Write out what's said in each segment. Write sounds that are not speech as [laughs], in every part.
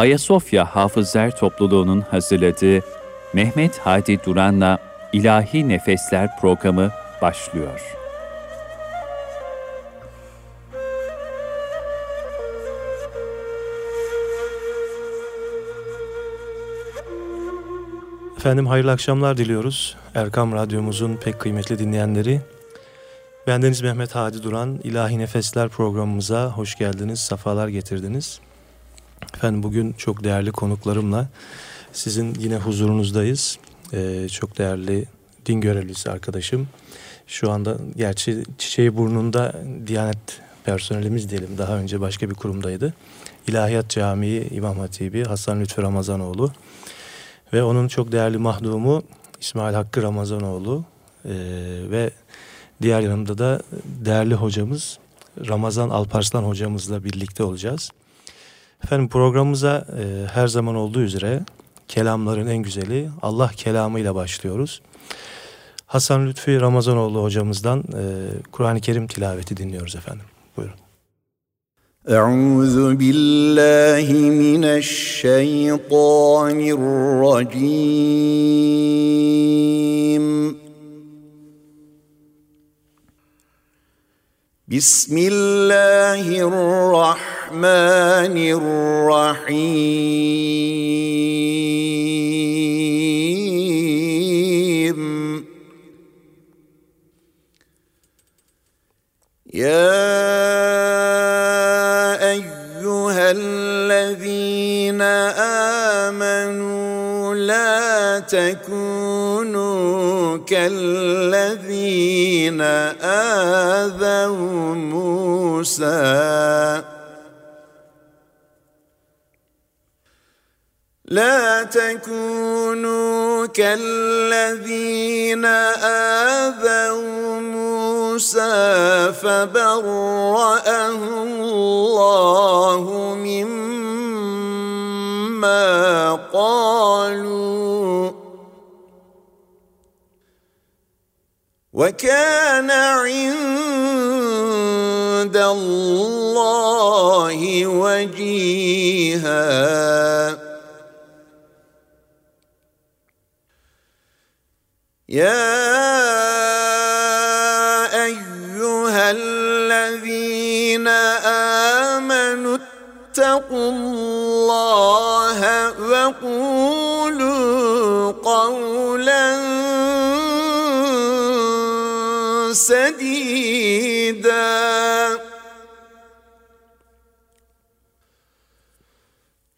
Ayasofya Hafızlar Topluluğu'nun hazırladığı Mehmet Hadi Duran'la İlahi Nefesler programı başlıyor. Efendim hayırlı akşamlar diliyoruz. Erkam Radyomuzun pek kıymetli dinleyenleri. Bendeniz Mehmet Hadi Duran, İlahi Nefesler programımıza hoş geldiniz, safalar getirdiniz. Efendim bugün çok değerli konuklarımla sizin yine huzurunuzdayız. Ee, çok değerli din görevlisi arkadaşım. Şu anda gerçi çiçeği burnunda Diyanet personelimiz diyelim. Daha önce başka bir kurumdaydı. İlahiyat Camii İmam Hatibi Hasan Lütfü Ramazanoğlu ve onun çok değerli mahdumu İsmail Hakkı Ramazanoğlu ee, ve diğer yanımda da değerli hocamız Ramazan Alparslan hocamızla birlikte olacağız. Efendim programımıza e, her zaman olduğu üzere kelamların en güzeli Allah kelamıyla başlıyoruz. Hasan Lütfi Ramazanoğlu hocamızdan e, Kur'an-ı Kerim tilaveti dinliyoruz efendim. Buyurun. Euzu billahi mineşşeytanirracim. Bismillahirrahmanirrahim. الرحمن الرحيم. يا أيها الذين آمنوا لا تكونوا كالذين آذوا موسى. لا تكونوا كالذين آذوا موسى فبرأه الله مما قالوا. وكان عند الله وجيها. يا أيها الذين آمنوا اتقوا الله وقولوا قولا سديدا.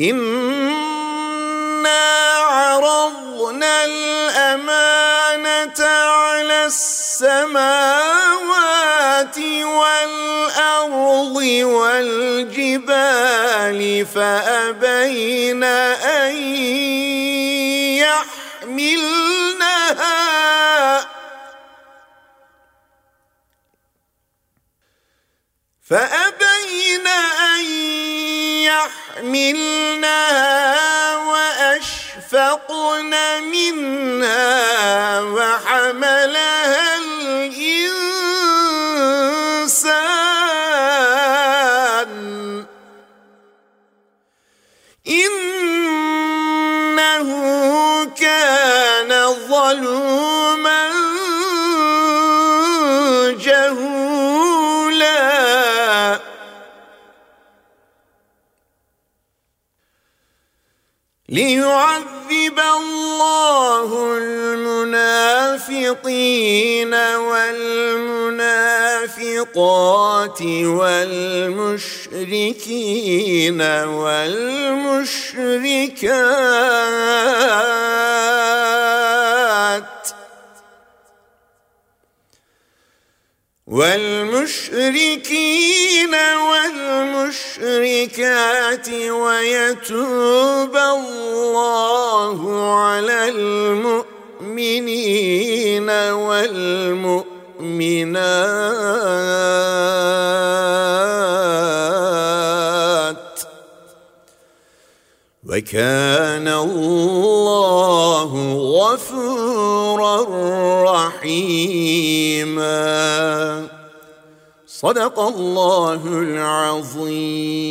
إنا عرضنا الأمانة على السماوات والأرض والجبال فأبين أن يحملنها فأبين أن يحملنها وأشفقن منها وحملها الإنسان. إنه كان ظلوما ليعذب الله المنافقين والمنافقات والمشركين والمشركات والمشركين والمشركات ويتوب الله على المؤمنين والمؤمنات وكان الله غفورا رحيما صدق الله العظيم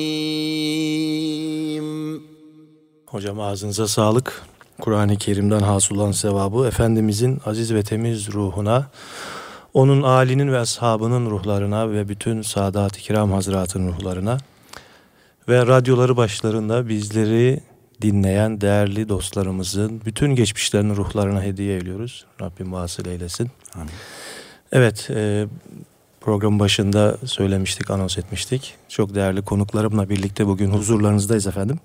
Hocam ağzınıza sağlık. Kur'an-ı Kerim'den hasıl olan sevabı Efendimizin aziz ve temiz ruhuna, onun âlinin ve ashabının ruhlarına ve bütün Sadat-ı Kiram Hazretinin ruhlarına ve radyoları başlarında bizleri dinleyen değerli dostlarımızın bütün geçmişlerinin ruhlarına hediye ediyoruz. Rabbim vasıl eylesin. Amin. Evet, e, programın başında söylemiştik, anons etmiştik. Çok değerli konuklarımla birlikte bugün huzurlarınızdayız efendim.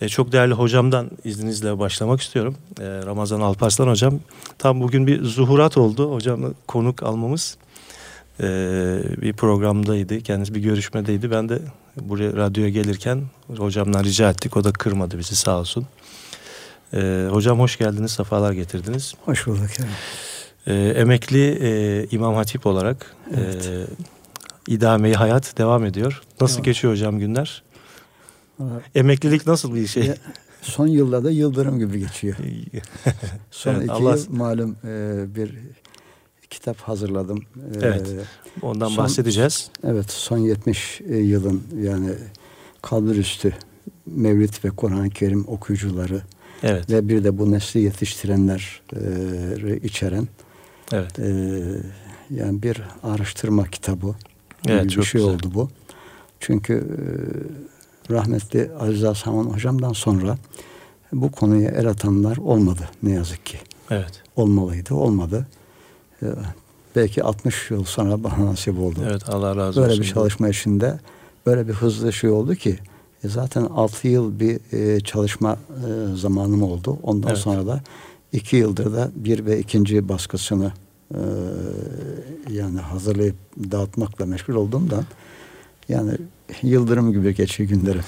E, çok değerli hocamdan izninizle başlamak istiyorum. E, Ramazan Alparslan hocam. Tam bugün bir zuhurat oldu. Hocamla konuk almamız e, bir programdaydı. Kendisi bir görüşmedeydi. Ben de buraya radyoya gelirken hocamdan rica ettik. O da kırmadı bizi sağ olsun. E, hocam hoş geldiniz, sefalar getirdiniz. Hoş bulduk. Yani. E, emekli e, İmam Hatip olarak Evet. e, idameyi hayat devam ediyor. Nasıl Devam. geçiyor hocam günler? Valla Emeklilik nasıl bir şey? Ya, Son yıllarda yıldırım gibi geçiyor. [laughs] Son Evet, iki Allah- yıl malum e, bir kitap hazırladım. E, Evet. Ondan Son- bahsedeceğiz. Evet son 70 yılın yani kalburüstü Mevlid ve Kur'an-ı Kerim okuyucuları Evet. ve bir de bu nesli yetiştirenleri içeren Evet. e, yani bir araştırma kitabı Evet, bir çok şey güzel. oldu bu. Çünkü e, rahmetli Aziz Hasan hocamdan sonra bu konuya el atanlar olmadı ne yazık ki. Evet. Olmalıydı, olmadı. E, belki 60 yıl sonra bana nasip oldu. Evet Allah razı böyle olsun. bir çalışma içinde böyle bir hızlı şey oldu ki e, zaten 6 yıl bir e, çalışma e, zamanım oldu. Ondan Evet. sonra da 2 yıldır da bir ve ikinci baskısını e, yani hazırlayıp dağıtmakla meşgul olduğumdan yani yıldırım gibi geçiyor günlerim.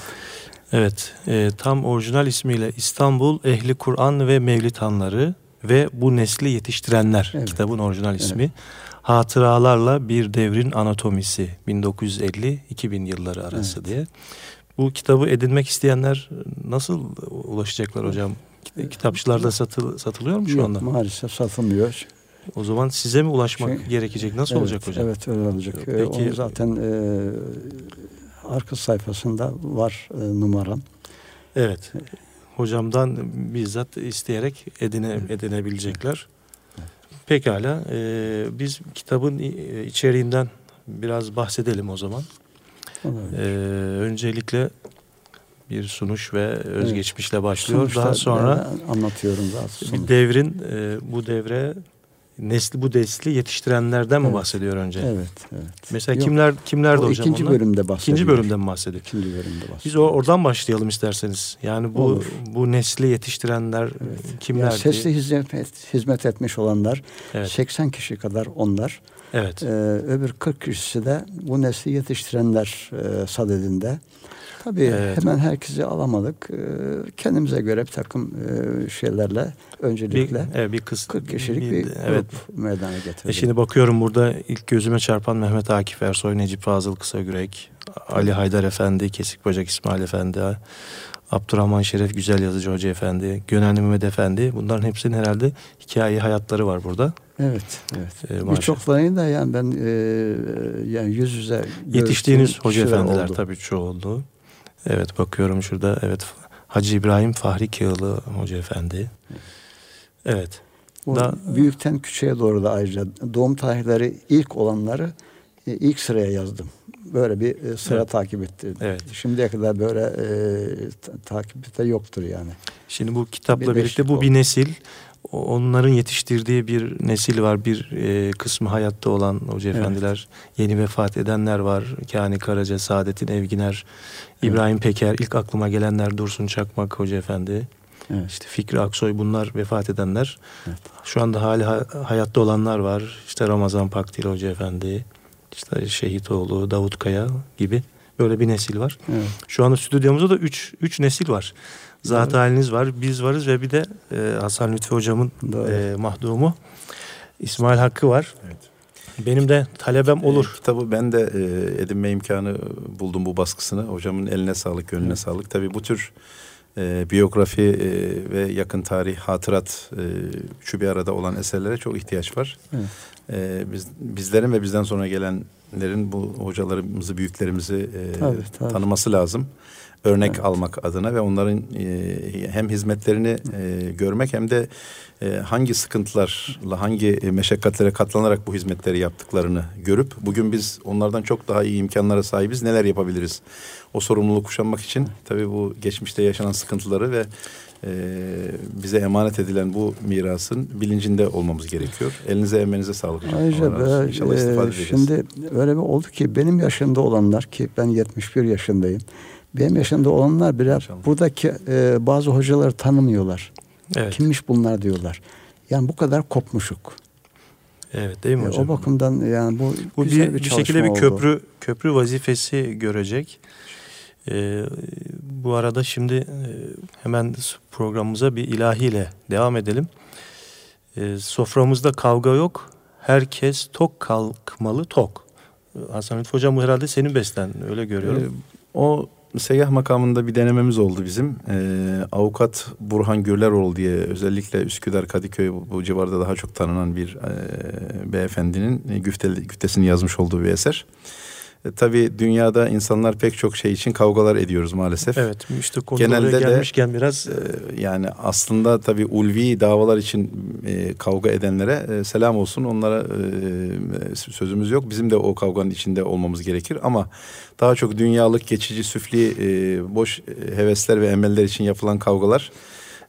Evet. e, tam orijinal ismiyle İstanbul Ehli Kur'an ve Mevlid Hanları ve bu nesli yetiştirenler Evet. kitabın orijinal ismi. Hatıralarla Bir Devrin Anatomisi 1950-2000 yılları arası diye. Bu kitabı edinmek isteyenler nasıl ulaşacaklar hocam? Kit- Kitapçılarda satıl, satılıyor mu şu Yok, anda? maalesef satılmıyor. O zaman size mi ulaşmak Şey- gerekecek? Nasıl evet, olacak hocam? Evet öyle olacak. E, Peki- Onu zaten e, arka sayfasında var e, numaram. Evet. Hocamdan bizzat isteyerek edine, edinebilecekler. Pekala. e, biz kitabın i- içeriğinden biraz bahsedelim o zaman. E, öncelikle bir sunuş ve özgeçmişle başlıyor. Sonuçta Daha sonra anlatıyorum zaten. bir devrin e, bu devre nesli bu nesli yetiştirenlerden mi Evet. bahsediyor önce? Evet, evet. Mesela Yok, kimler kimlerdi o hocam ikinci onlar? bölümde bahsediyor. İkinci bölümde mi bahsediyor? İkinci bölümde bahsediyor. Biz o oradan başlayalım isterseniz. Yani bu Olur. bu nesli yetiştirenler Yani kimlerdi? sesli hizmet, hizmet etmiş olanlar Evet. 80 kişi kadar onlar. Evet. Ee, öbür 40 kişisi de bu nesli yetiştirenler e, sadedinde. Tabii Evet. hemen herkesi alamadık. Ee, kendimize göre bir takım e, şeylerle bir, öncelikle evet, bir kız 40 kişilik bir, grup evet. meydana getirdik. E şimdi bakıyorum burada ilk gözüme çarpan Mehmet Akif Ersoy, Necip Fazıl Kısagürek, Ali Haydar Efendi, Kesik Bacak İsmail Efendi, Abdurrahman Şeref Güzel Yazıcı Hoca Efendi, Gönenli Mehmet Efendi. Bunların hepsinin herhalde hikaye hayatları var burada. Evet, evet. E, maşallah. Birçoklarını da yani ben e, yani yüz yüze Yetiştiğiniz hoca efendiler oldu. tabii çoğu oldu. Evet bakıyorum şurada evet Hacı İbrahim Fahri Kağılı Hoca Efendi. Evet. Bu Da- büyükten küçüğe doğru da ayrıca doğum tarihleri ilk olanları e, ilk sıraya yazdım. Böyle bir e, sıra Evet. takip etti. Evet. Şimdiye kadar böyle e, ta- takipte yoktur yani. Şimdi bu kitapla Bir birlikte bu oldu. bir nesil. Onların yetiştirdiği bir nesil var. Bir e, kısmı hayatta olan hoca Evet. efendiler, yeni vefat edenler var. Kani Karaca, Saadettin Evginer, İbrahim Peker, ilk aklıma gelenler Dursun Çakmak Hoca Efendi. Evet. İşte Fikri Aksoy bunlar vefat edenler. Evet. Şu anda hali ha- hayatta olanlar var. İşte Ramazan Pakdil Hoca Efendi, işte Şehitoğlu, Davut Kaya gibi böyle bir nesil var. Evet. Şu anda stüdyomuzda da üç, üç nesil var. Zat haliniz var, biz varız ve bir de e, Hasan Lütfi hocamın Doğru. e, mahdumu İsmail Hakkı var. Benim de talebem olur. E, kitabı ben de e, edinme imkanı buldum bu baskısını. Hocamın eline sağlık, gönlüne sağlık. Tabii bu tür e, biyografi e, ve yakın tarih, hatırat e, şu bir arada olan eserlere çok ihtiyaç var. Evet. E, biz bizlerin ve bizden sonra gelenlerin bu hocalarımızı, büyüklerimizi e, Tabii, tabii. tanıması lazım. Örnek Evet. almak adına ve onların e, hem hizmetlerini e, görmek hem de e, hangi sıkıntılarla, hangi e, meşakkatlere katlanarak bu hizmetleri yaptıklarını görüp bugün biz onlardan çok daha iyi imkanlara sahibiz. Neler yapabiliriz? O sorumluluğu kuşanmak için tabii bu geçmişte yaşanan sıkıntıları ve e, bize emanet edilen bu mirasın bilincinde olmamız gerekiyor. Elinize emeğinize sağlık hocam. Ayrıca be- İnşallah e, istifade edeceğiz. şimdi öyle bir oldu ki benim yaşımda olanlar ki ben 71 yaşındayım. Benim yaşımda olanlar bile buradaki e, bazı hocaları tanımıyorlar. Evet. Kimmiş bunlar diyorlar. Yani bu kadar kopmuşuk. Evet değil mi E, hocam? o bakımdan yani bu, Bu güzel bir, bir çalışma şekilde bir oldu. köprü köprü vazifesi görecek. Ee, bu arada şimdi e, hemen programımıza bir ilahiyle devam edelim. Ee, soframızda kavga yok. Herkes tok kalkmalı tok. Hasan Lütfü Hocam bu herhalde senin besten öyle görüyorum. Ee, o seyyah makamında bir denememiz oldu bizim. Ee, avukat Burhan Gürleroğlu diye özellikle Üsküdar, Kadıköy bu, bu civarda daha çok tanınan bir e, beyefendinin güfte, güftesini yazmış olduğu bir eser. E, tabii dünyada insanlar pek çok şey için kavgalar ediyoruz maalesef. evet işte konu Genelde buraya de- gelmişken biraz Ee, yani aslında tabii ulvi davalar için e, kavga edenlere e, selam olsun. Onlara e, sözümüz yok. Bizim de o kavganın içinde olmamız gerekir. Ama daha çok dünyalık, geçici, süfli, e, boş e, hevesler ve emeller için yapılan kavgalar...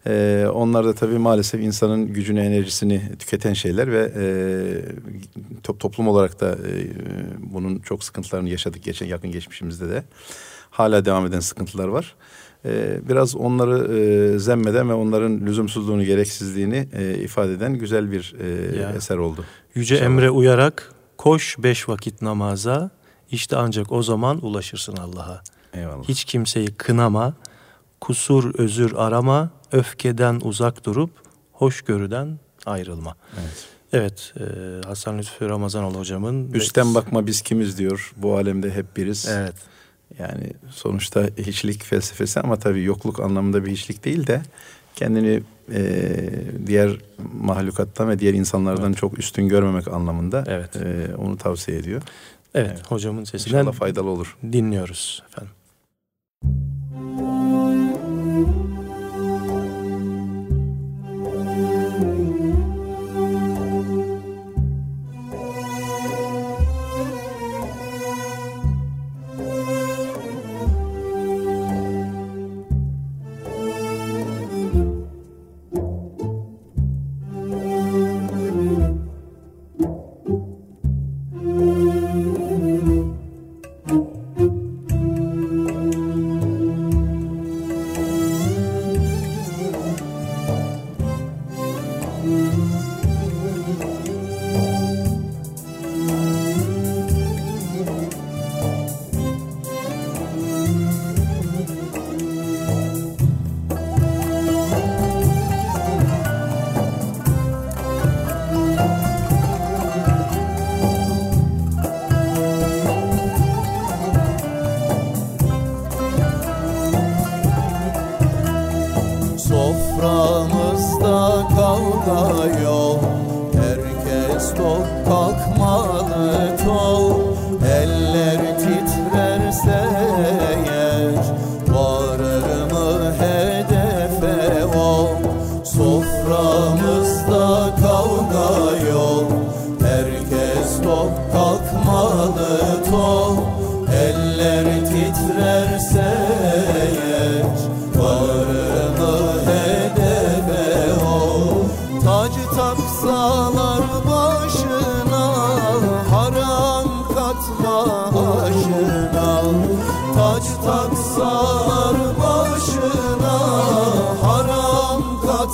E, onlar da tabii maalesef insanın gücünü, enerjisini tüketen şeyler ve e, to- toplum olarak da e, bunun çok sıkıntılarını yaşadık geçen yakın geçmişimizde de. Hala devam eden sıkıntılar var. Ee, biraz onları e, zemmeden ve onların lüzumsuzluğunu, gereksizliğini e, ifade eden güzel bir e, Ya. eser oldu. Yüce İnşallah. emre uyarak koş beş vakit namaza işte ancak o zaman ulaşırsın Allah'a. Eyvallah. Hiç kimseyi kınama, kusur özür arama, öfkeden uzak durup hoşgörüden ayrılma. Evet. Evet, e, Hasan Lütfü Ramazanoğlu hocamın... Üstten bakma biz kimiz diyor. Bu alemde hep biriz. Evet, Yani sonuçta hiçlik felsefesi ama tabii yokluk anlamında bir hiçlik değil de kendini e, diğer mahlukattan ve diğer insanlardan çok üstün görmemek anlamında Evet. e, onu tavsiye ediyor. evet, Evet. hocamın sesinden İnşallah faydalı olur. dinliyoruz efendim.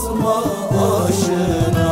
basma başına.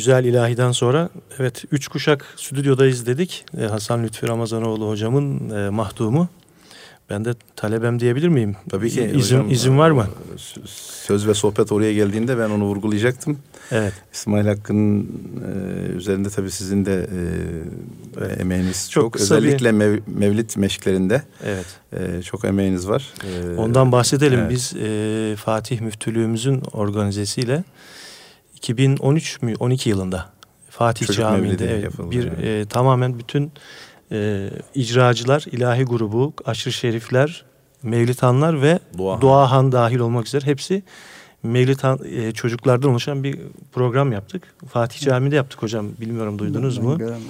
Güzel ilahiden sonra evet üç kuşak stüdyodayız dedik. Ee, Hasan Lütfi Ramazanoğlu hocamın e, mahdumu. Ben de talebem diyebilir miyim? Tabii ki. İzin, hocam, izin var mı? s- Söz ve sohbet oraya geldiğinde ben onu vurgulayacaktım. Evet. İsmail Hakkı'nın e, üzerinde tabii sizin de e, emeğiniz Çok çok. kısa bir- Özellikle mev- mevlit meşklerinde Evet. e, çok emeğiniz var. E, Ondan bahsedelim. evet. Biz e, Fatih Müftülüğümüzün organizesiyle 2013 mü 12 yılında Fatih Çocuk Camii'nde evet, bir evet. e, tamamen bütün e, icracılar, ilahi grubu, aşırı şerifler, mevlitanlar ve Duahan. duahan dahil olmak üzere hepsi mevlitan e, çocuklardan oluşan bir program yaptık. Fatih Camii'de yaptık hocam. Bilmiyorum duydunuz Ben mu? göremedim.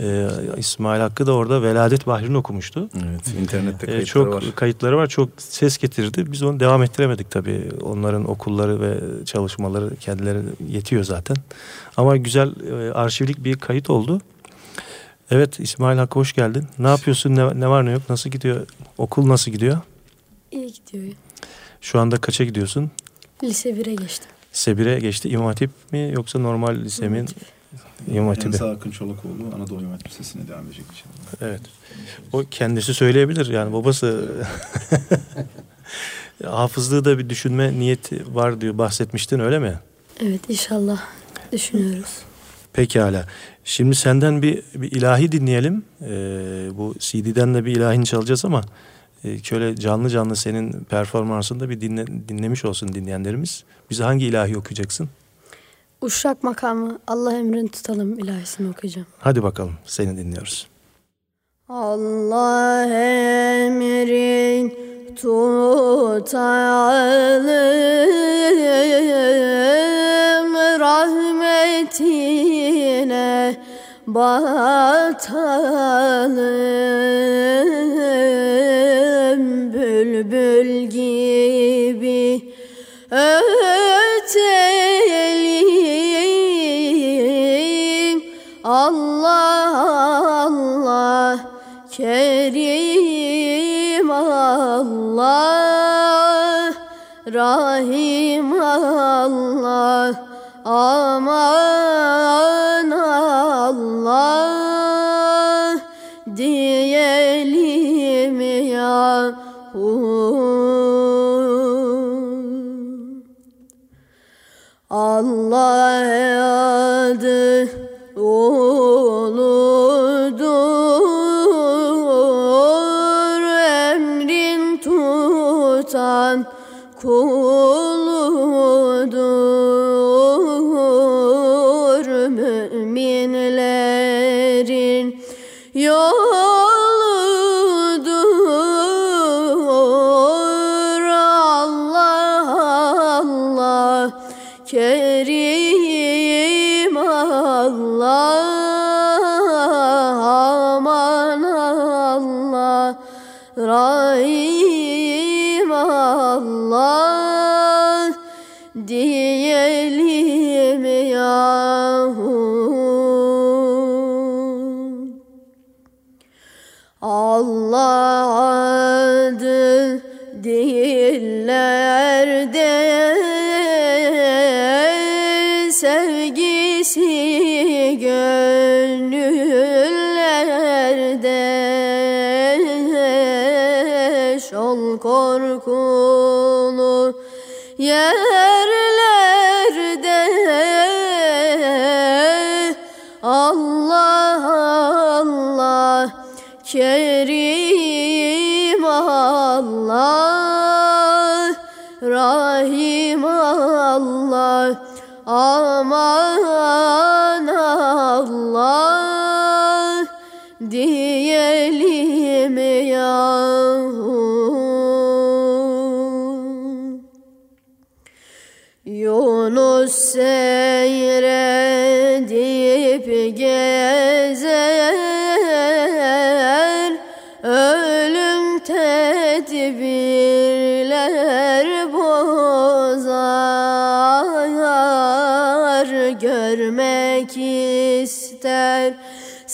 Ee, İsmail Hakkı da orada Veladet Bahri'ni okumuştu. Evet, internette Ee, kayıtları çok var. kayıtları var. Çok ses getirdi. Biz onu devam ettiremedik tabii. Onların okulları ve çalışmaları kendileri yetiyor zaten. Ama güzel e, arşivlik bir kayıt oldu. Evet İsmail Hakkı hoş geldin. Ne yapıyorsun? Ne, ne var ne yok? Nasıl gidiyor? Okul nasıl gidiyor? İyi gidiyor. Şu anda kaça gidiyorsun? Lise 1'e geçtim. Sebire geçti. İmam Hatip mi yoksa normal lise mi? İmam Hatip'e. Enes Akın Çolakoğlu Anadolu İmam Hatip Lisesi'ne devam edecek inşallah. Evet. O kendisi söyleyebilir yani babası [laughs] hafızlığı da bir düşünme niyeti var diyor bahsetmiştin öyle mi? Evet inşallah düşünüyoruz. Pekala. Şimdi senden bir, bir ilahi dinleyelim. Ee, bu CD'den de bir ilahini çalacağız ama e, şöyle canlı canlı senin performansında bir dinle, dinlemiş olsun dinleyenlerimiz. Bize hangi ilahi okuyacaksın? Uşak makamı Allah emrini tutalım ilahisini okuyacağım. Hadi bakalım seni dinliyoruz. Allah emrin tutalım rahmetine batalım bülbül Rahim Allah. Aman Allah. Diyelim ya Allah adı uludur emrin tutan Oh.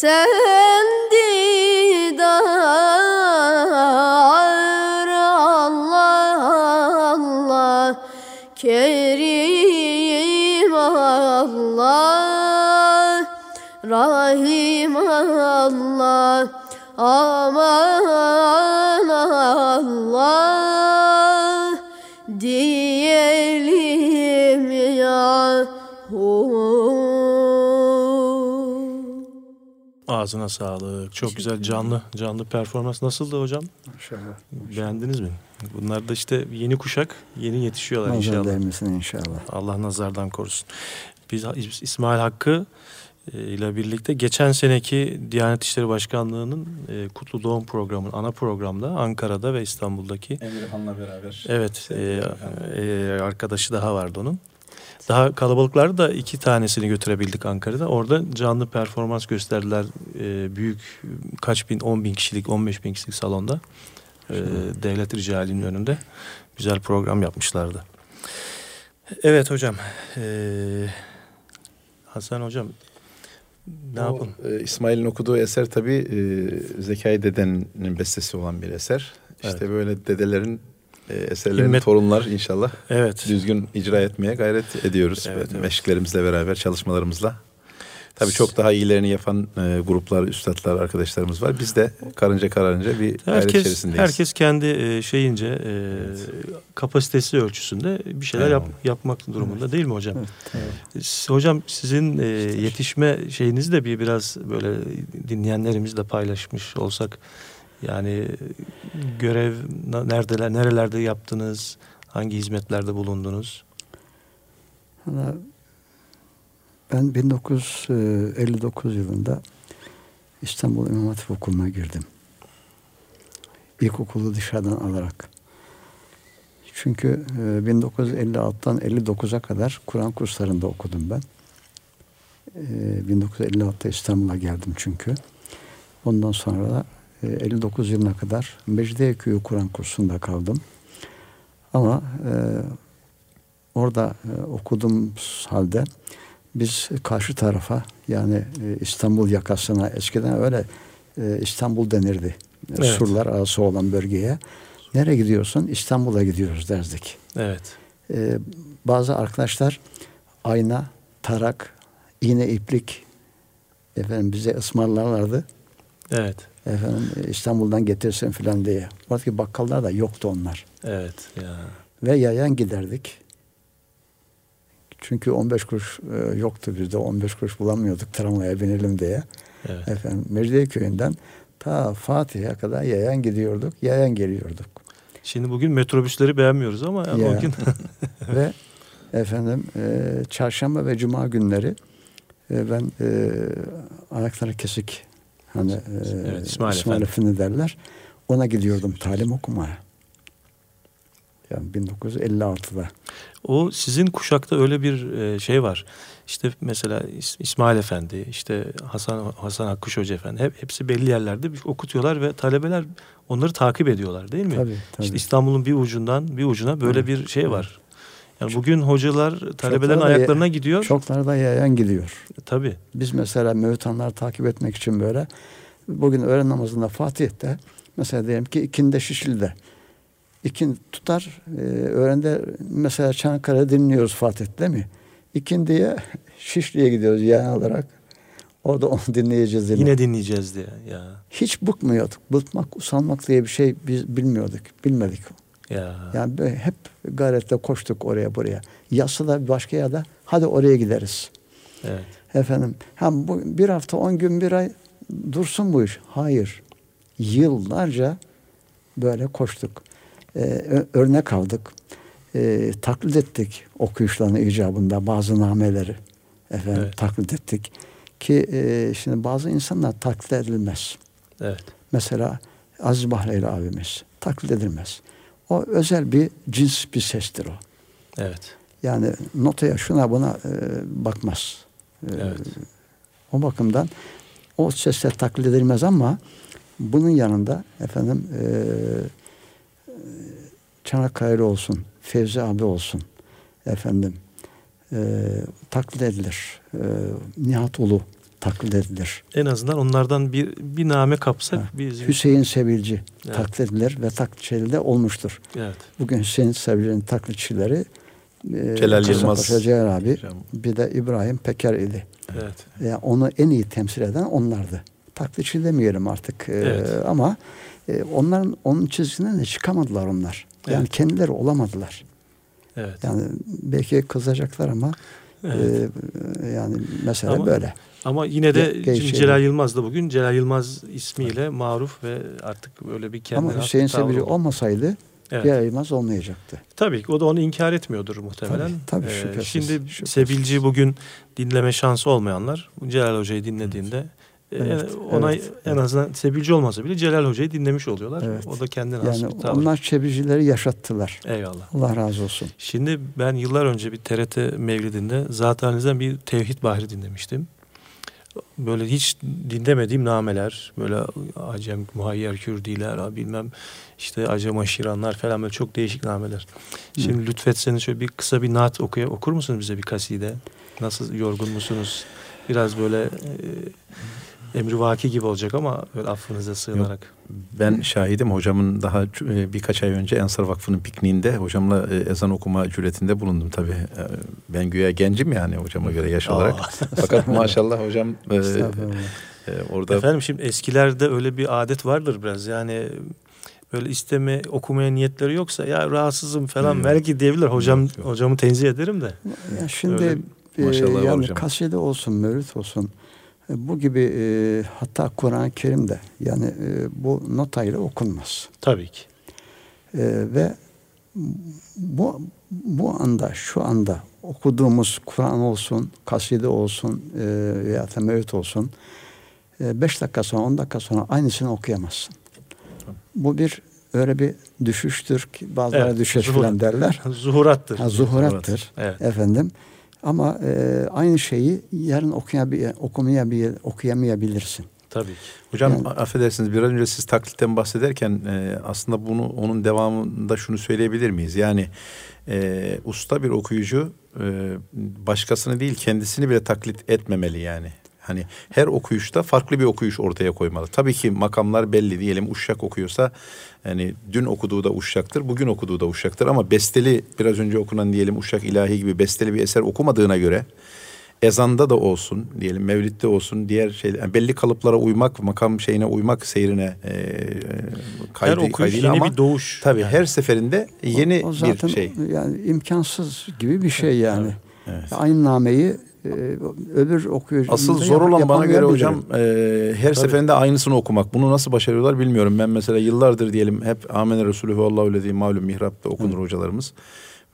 Sen didar Allah Allah Kerim Allah Rahim Allah Aman Ağzına sağlık. Çok güzel canlı canlı performans. Nasıldı hocam? İnşallah. Beğendiniz mi? Bunlar da işte yeni kuşak, yeni yetişiyorlar Nazar inşallah. değmesin inşallah. Allah nazardan korusun. Biz İsmail Hakkı e, ile birlikte geçen seneki Diyanet İşleri Başkanlığı'nın e, Kutlu Doğum Programı'nın ana programda Ankara'da ve İstanbul'daki Emirhan'la beraber. evet e, e, arkadaşı daha vardı onun. Daha kalabalıklarda da iki tanesini götürebildik Ankara'da. Orada canlı performans gösterdiler. Ee, büyük kaç bin, on bin kişilik, on beş bin kişilik salonda. Ee, devlet ricalinin önünde. Güzel program yapmışlardı. Evet hocam. Ee, Hasan hocam ne O, yapalım? e, İsmail'in okuduğu eser tabii e, Zekai Dede'nin bestesi olan bir eser. İşte Evet. böyle dedelerin e, eserlerini Himmet- torunlar inşallah Evet. düzgün icra etmeye gayret ediyoruz. Evet, evet. Meşklerimizle beraber, çalışmalarımızla. Tabii çok daha iyilerini yapan e, gruplar, üstadlar, arkadaşlarımız var. Biz de karınca kararınca bir gayret Herkes içerisindeyiz. herkes kendi e, şeyince e, kapasitesi ölçüsünde bir şeyler yap, yapmak durumunda değil mi hocam? Evet, S- Hocam sizin e, yetişme şeyinizi de bir biraz böyle dinleyenlerimizle paylaşmış olsak yani görev neredeler nerelerde yaptınız? Hangi hizmetlerde bulundunuz? Ben 1959 yılında İstanbul İmam Hatip Okulu'na girdim. İlkokulu dışarıdan alarak. Çünkü e, 1956'dan 59'a kadar Kur'an kurslarında okudum ben. E, 1956'da İstanbul'a geldim çünkü. Ondan sonra da e, 59 yılına kadar Mecidiyeköy'ü Kur'an kursunda kaldım. Ama e, orada e, okuduğum halde biz karşı tarafa yani e, İstanbul yakasına eskiden öyle e, İstanbul denirdi. Evet. Surlar arası olan bölgeye. Nereye gidiyorsun? İstanbul'a gidiyoruz derdik. Evet. E, bazı arkadaşlar ayna, tarak, iğne iplik efendim bize ısmarlarlardı. Evet. Efendim İstanbul'dan getirsin filan diye. Oradaki bakkallar da yoktu onlar. Evet. Ya. Ve yayan giderdik. Çünkü 15 kuruş e, yoktu bizde. 15 kuruş bulamıyorduk tramvaya binelim diye. Evet. Efendim Mecidiyeköy'ünden ta Fatih'e kadar yayan gidiyorduk. Yayan geliyorduk. Şimdi bugün metrobüsleri beğenmiyoruz ama Ya. o gün [laughs] ve efendim e, çarşamba ve cuma günleri e, ben e, ayakları kesik hani e, Evet, İsmail İsmail, Efendi. Efendi derler. Ona gidiyordum talim okumaya. Yani 1956'da. O sizin kuşakta öyle bir e, şey var. İşte mesela İs- İsmail Efendi, işte Hasan Hasan Akkuş Hoca Efendi hep hepsi belli yerlerde okutuyorlar ve talebeler onları takip ediyorlar değil mi? Tabii tabii. İşte İstanbul'un bir ucundan bir ucuna böyle bir şey var. Yani bugün hocalar talebelerin Çokları da- ayaklarına gidiyor. Çokları da yayan gidiyor. Tabii. Biz mesela mevtanları takip etmek için böyle bugün öğlen namazında Fatih'te mesela diyelim ki ikindi Şişli'de ikin tutar e, öğrende mesela Çanakkale'de dinliyoruz Fatih değil mi? İkindiye Şişli'ye gidiyoruz yani olarak. Orada onu [laughs] dinleyeceğiz yine. Yine dinleyeceğiz diye. Ya. Hiç bıkmıyorduk. Bıkmak, usanmak diye bir şey biz bilmiyorduk. Bilmedik. Ya. Yani böyle hep gayretle koştuk oraya buraya. Yası da başka yerde hadi oraya gideriz. Evet. Efendim hem bu bir hafta on gün bir ay dursun bu iş. Hayır. Yıllarca böyle koştuk. Ee, örnek aldık. Ee, taklit ettik okuyuşlarını icabında bazı nameleri. Efendim Evet. taklit ettik. Ki e, şimdi bazı insanlar taklit edilmez. Evet. Mesela Aziz Bahreyli abimiz taklit edilmez. O özel bir cins bir sestir o. Evet. Yani notaya şuna buna e, bakmaz. E, Evet. O bakımdan o sesler taklit edilmez ama bunun yanında efendim e, Çanakkale olsun, Fevzi abi olsun efendim e, taklit edilir. E, Nihat Ulu taklit edilir. En azından onlardan bir bir name kapsak Ha. biz Hüseyin Sevilci Evet. taklit edilir ve taklitçileri de olmuştur. Evet. Bugün Hüseyin Sevilci'nin taklitçileri e, Celal Yılmaz. Celal abi bir de İbrahim Peker idi. Evet. Yani onu en iyi temsil eden onlardı. Taklitçi demeyelim artık e, Evet. ama e, onların onun çizgisinden de çıkamadılar onlar. Yani Evet. kendileri olamadılar. Evet. Yani belki kızacaklar ama Evet. e, yani mesela Ama böyle. Ama yine de şimdi Celal Yılmaz da bugün Celal Yılmaz ismiyle maruf ve artık böyle bir kendine Ama Hüseyin oldu. olmasaydı Evet. Yayılmaz olmayacaktı. Tabii ki o da onu inkar etmiyordur muhtemelen. Tabii, tabii, Ee, şüphesiz, şimdi şüphesiz. Sevilci bugün dinleme şansı olmayanlar Celal Hoca'yı dinlediğinde e, Evet, ona evet, en evet. azından sebilci olmasa bile Celal Hoca'yı dinlemiş oluyorlar. Evet. O da kendine Yani bir tavır. onlar çebicileri yaşattılar. Eyvallah. Allah razı olsun. Şimdi ben yıllar önce bir TRT Mevlidinde zaten bir Tevhid Bahri dinlemiştim. Böyle hiç dinlemediğim nameler, böyle Acem Muhayyer Kürdiler, bilmem işte Acem Aşiranlar falan böyle çok değişik nameler. Şimdi lütfetseniz şöyle bir kısa bir naat okuya, okur musunuz bize bir kaside? Nasıl yorgun musunuz? Biraz böyle e, emri vaki gibi olacak ama böyle affınıza sığınarak. Ben şahidim hocamın daha e, birkaç ay önce Ensar Vakfı'nın pikniğinde hocamla e, ezan okuma cüretinde bulundum tabii. E, Ben güya gencim yani hocama göre yaş olarak. [laughs] Fakat maşallah hocam e, e, orada Efendim şimdi eskilerde öyle bir adet vardır biraz yani böyle isteme okumaya niyetleri yoksa ya rahatsızım falan Yok. belki diyebilir hocam Yok, yok. hocamı tenzih ederim de. Ya şimdi Öyle e, yani hocam. kaside olsun, mevlüt olsun bu gibi e, hatta Kur'an-ı Kerim'de yani e, bu notayla okunmaz. Tabii ki. E, ve bu bu anda şu anda okuduğumuz Kur'an olsun, kaside olsun e, veya da mevlüt olsun 5 dakika sonra 10 dakika sonra aynısını okuyamazsın. Bu bir öyle bir düşüştür ki bazıları Evet, düşer zuhur. falan derler. [laughs] Zuhurattır. Ha, zuhurattır. Evet. Efendim. Ama e, aynı şeyi yarın okuyabil, okumayabil, okuyamayabilirsin. Tabii. Hocam Yani- affedersiniz biraz önce siz taklitten bahsederken e, aslında bunu onun devamında şunu söyleyebilir miyiz? Yani e, usta bir okuyucu e, başkasını değil kendisini bile taklit etmemeli yani. Hani her okuyuşta farklı bir okuyuş ortaya koymalı. Tabii ki makamlar belli diyelim Uşşak okuyorsa yani dün okuduğu da Uşşak'tır, bugün okuduğu da Uşşak'tır ama besteli biraz önce okunan diyelim Uşşak ilahi gibi besteli bir eser okumadığına göre ezanda da olsun diyelim mevlitte olsun diğer şey yani belli kalıplara uymak makam şeyine uymak seyrine e, e, kaydı, Her okuyuş yeni ama bir doğuş. tabii Yani. her seferinde yeni O, o zaten bir şey. yani imkansız gibi bir şey yani. Evet. Aynı nameyi öbür okuyucu Asıl zor olan bana göre hocam e, her seferinde aynısını okumak. Bunu nasıl başarıyorlar bilmiyorum. Ben mesela yıllardır diyelim hep Amener Resulü ve Allahu öyle malum mihrapta okunur hocalarımız.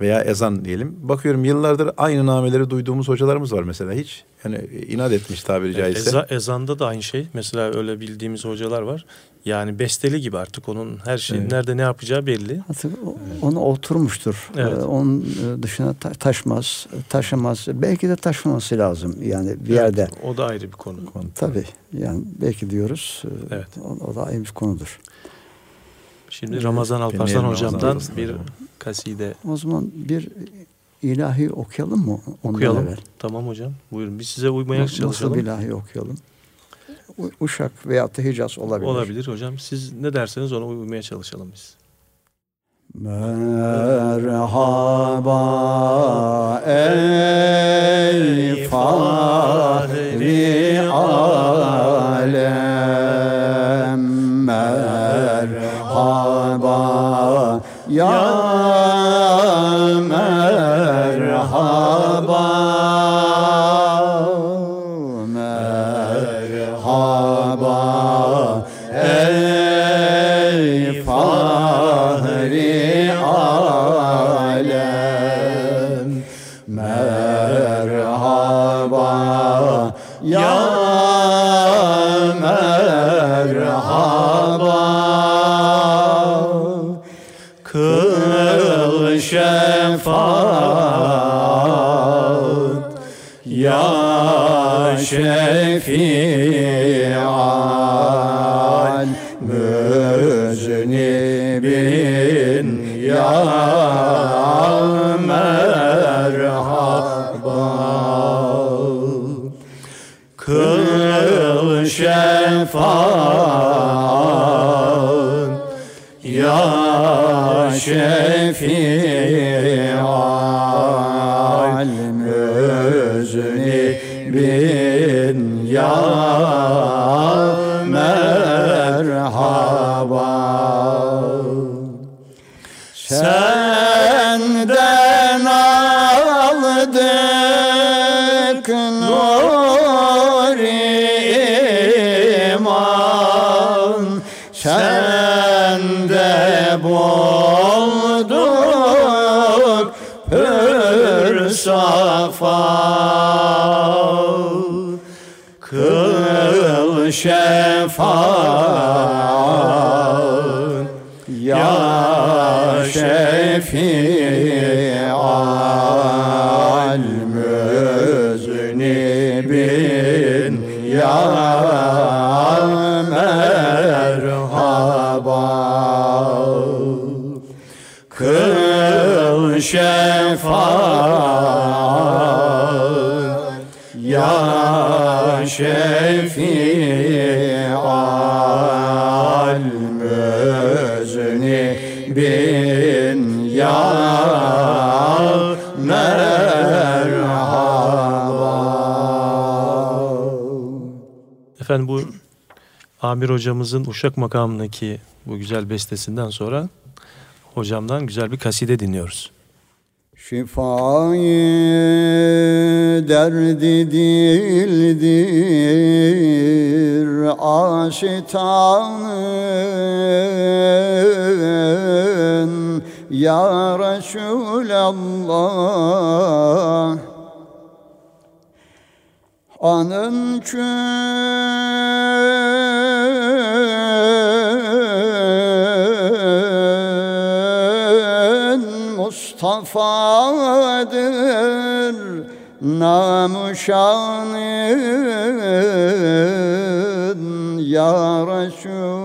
Veya ezan diyelim. Bakıyorum yıllardır aynı nameleri duyduğumuz hocalarımız var mesela hiç. Yani inat etmiş tabiri caizse. Eza, ezanda da aynı şey. Mesela öyle bildiğimiz hocalar var. Yani besteli gibi artık onun her şey Evet. nerede ne yapacağı belli. Artık o- ona oturmuştur. Evet. Ee, Onun e, dışına ta- taşmaz, taşımaz. Belki de taşıması lazım yani bir yerde. Evet, o da ayrı bir konu. Tabii yani belki diyoruz. e, Evet. O, o da ayrı bir konudur. Şimdi Ramazan Alparslan Ramazan hocamdan Alparslan bir hocam. kaside O zaman bir ilahi okuyalım mı? Ondan okuyalım. evvel? Tamam hocam. Buyurun. Biz size uymaya Nasıl çalışalım. bir ilahi okuyalım? Uşak veyahut da Hicaz olabilir. Olabilir hocam. Siz ne derseniz ona uymaya çalışalım biz. Merhaba ey fahri alem Merhaba ya merhaba ya şefial müznibin ya merhaba Kıl şefaat ya şefial ya merhaba Senden aldık nur iman Sende bulduk pür safa şefaat Ya şefi'al müznibin Ya merhaba Kıl şefaat Ya şefi'al müznibin Ya merhaba Efendim bu Amir hocamızın Uşak makamındaki bu güzel bestesinden sonra hocamdan güzel bir kaside dinliyoruz. Şifayı derdi dildir aşitanın Ya Resulallah. Anın kün Mustafa'dır namuşanın Ya Resulallah.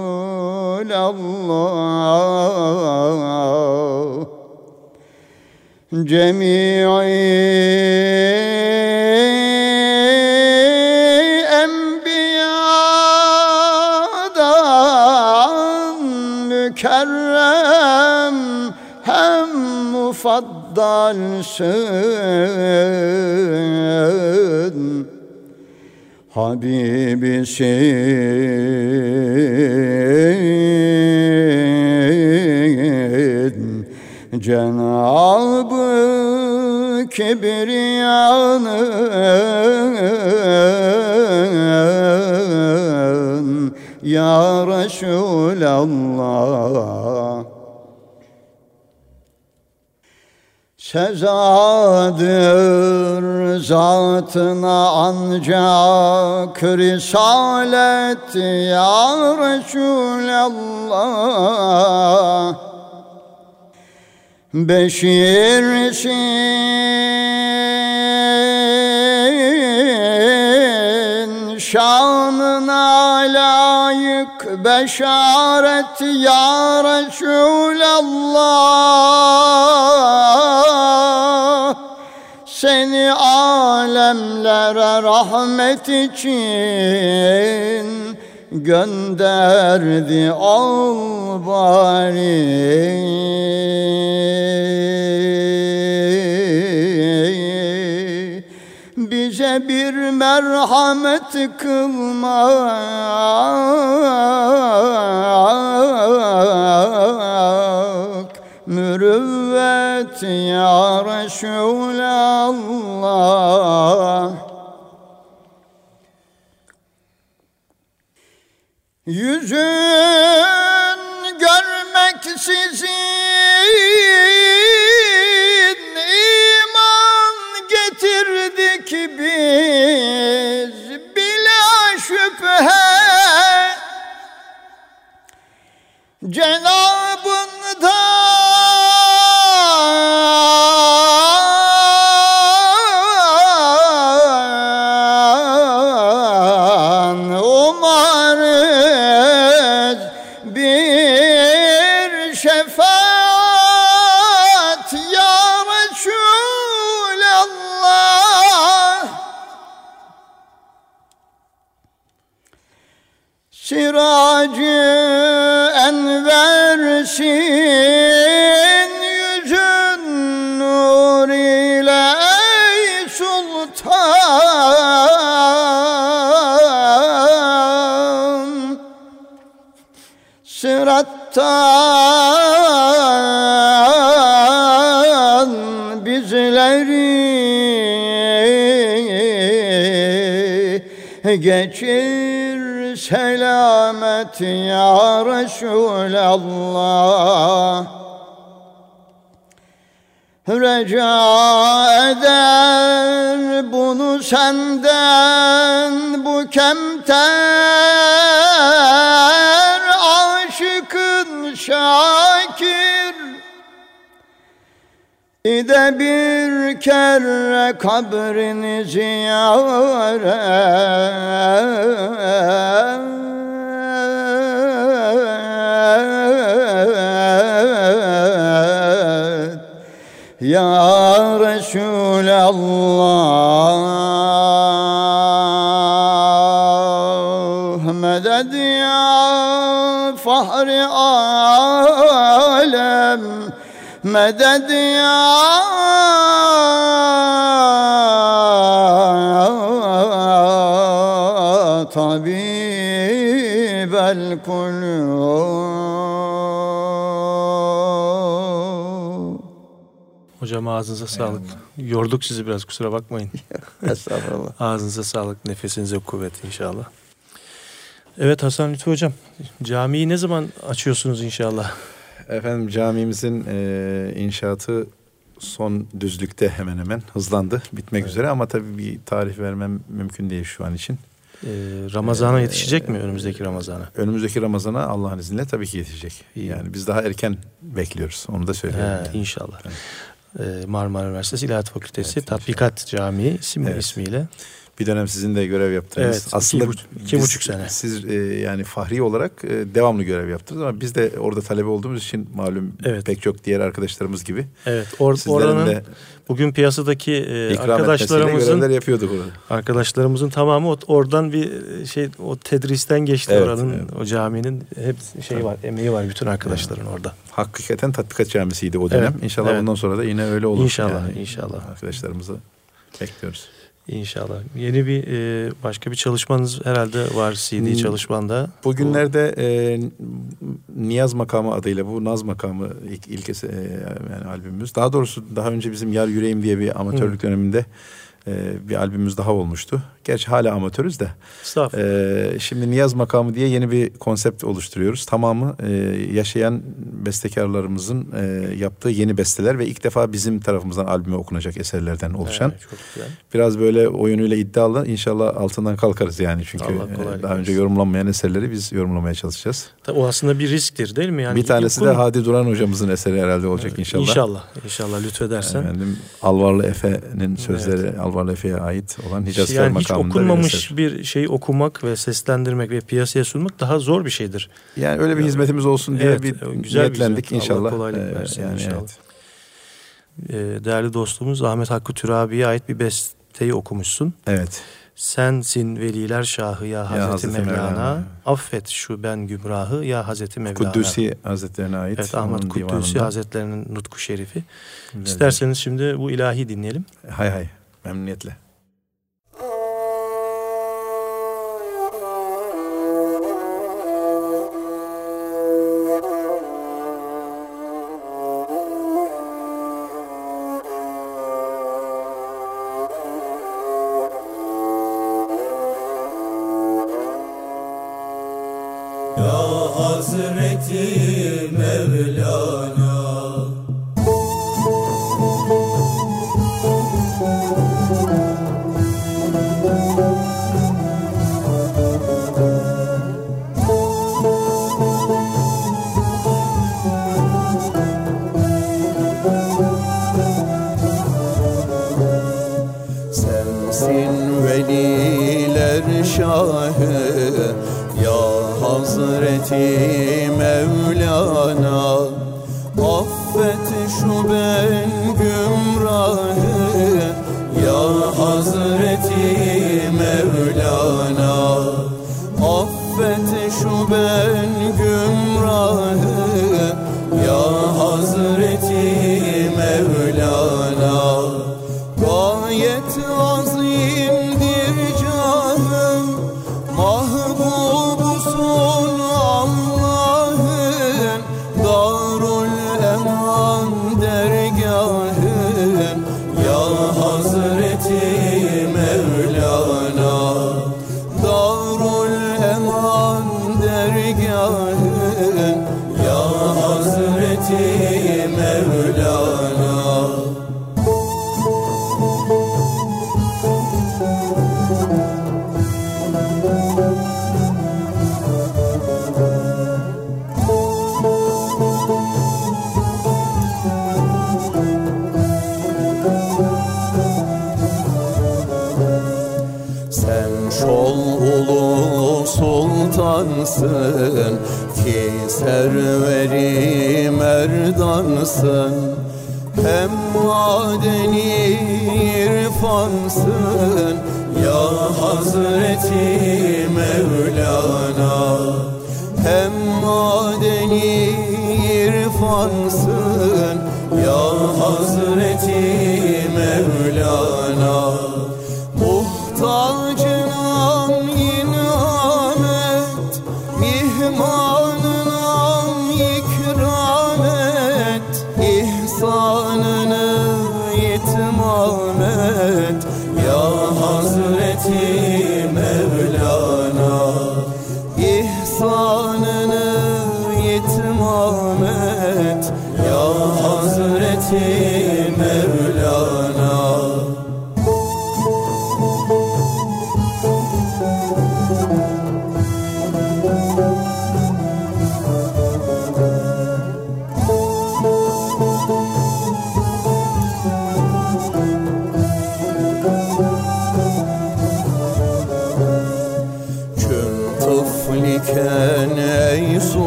Cemii mufaddalsın Habibisin. Cenab-ı Kibriyanın Ya Resulallah Sezadır zatına ancak risalet ya Resulallah. Beşirsin şanına layık beşaret ya Resulallah alemlere rahmet için gönderdi ol bari. Bize bir merhamet kılmak mürüvvet ya Resulallah. Yüzün görmeksizin iman getirdik biz. Bila şüphe Cenabından enversin yüzün nur ile sultan. Sırattan bizleri geçir selamet ya Resulallah. Rica eder bunu senden bu kemter de bir kere kabrini ziyaret. Ya Resulallah Medet ya fahri Medet ya tabibel kulub Hocam ağzınıza sağlık. Yorduk sizi biraz kusura bakmayın. [laughs] Estağfurullah. Ağzınıza sağlık, nefesinize kuvvet inşallah. Evet Hasan Lütfü Hocam, camiyi ne zaman açıyorsunuz inşallah? Efendim camimizin e, inşaatı son düzlükte hemen hemen hızlandı. Bitmek üzere ama tabii bir tarih vermem mümkün değil şu an için. Ee, Ramazan'a yetişecek mi önümüzdeki Ramazan'a? Önümüzdeki Ramazan'a Allah'ın izniyle tabii ki yetişecek. Yani biz daha erken bekliyoruz. Onu da söyleyelim. He, yani. inşallah. Ee, Marmara Üniversitesi İlahiyat Fakültesi Tatbikat Camii isim Evet. ismiyle. Bir dönem sizin de görev yaptınız. Evet, iki Aslında buç- iki biz- buçuk sene. Siz e, yani fahri olarak e, devamlı görev yaptınız ama biz de orada talebe olduğumuz için malum Evet. pek çok diğer arkadaşlarımız gibi Evet, or, sizlerin oranın de bugün piyasadaki e, arkadaşlarımızın görevler yapıyorduk orada. arkadaşlarımızın tamamı o- oradan bir şey o tedristen geçti Evet, oranın evet. o caminin hep şey var emeği var bütün arkadaşların orada. Hakikaten tatbikat camisiydi o dönem. Evet, İnşallah evet. bundan sonra da yine öyle olur. İnşallah, inşallah. Arkadaşlarımızı bekliyoruz. İnşallah. Yeni bir e, başka bir çalışmanız herhalde var CD Hmm. çalışmanda. Bugünlerde e, Niyaz makamı adıyla bu Naz makamı ilk, ilk es- e, yani albümümüz. Daha doğrusu daha önce bizim Yar Yüreğim diye bir amatörlük döneminde e, bir albümümüz daha olmuştu. Gerçi hala amatörüz de. Ee, şimdi Niyaz Makamı diye yeni bir konsept oluşturuyoruz. Tamamı e, yaşayan bestekarlarımızın e, yaptığı yeni besteler ve ilk defa bizim tarafımızdan albüme okunacak eserlerden oluşan. Evet, çok güzel. Biraz böyle oyunuyla iddialı. İnşallah altından kalkarız yani. Çünkü Allah e, daha önce yorumlanmayan eserleri biz yorumlamaya çalışacağız. Tabii O aslında bir risktir değil mi? Yani bir tanesi de konu- Hadi Duran hocamızın eseri herhalde olacak inşallah. İnşallah. İnşallah lütfedersen. Efendim Alvarlı Efe'nin sözleri Alvarlı Efe'ye ait olan Hicazkar yani hiç bir okunmamış eser. bir şeyi okumak ve seslendirmek ve piyasaya sunmak daha zor bir şeydir. Yani öyle bir hizmetimiz olsun diye Evet, bir güzel bir niyetlendik hizmet. Allah inşallah. kolaylık Ee, versin yani inşallah. evet. Ee, değerli dostumuz Ahmet Hakkı Türabi'ye ait bir besteyi okumuşsun. Evet. Sensin veliler şahı ya Hazreti, Hazreti Mevlana. Mevlana. Affet şu ben gümrahı ya Hazreti Mevlana. Kudüs'i Hazretlerine ait. Evet Ahmet onun Kudüs'ü divanında. Hazretlerinin nutku şerifi. Güzel. İsterseniz şimdi bu ilahi dinleyelim. Hay hay. Memnuniyetle.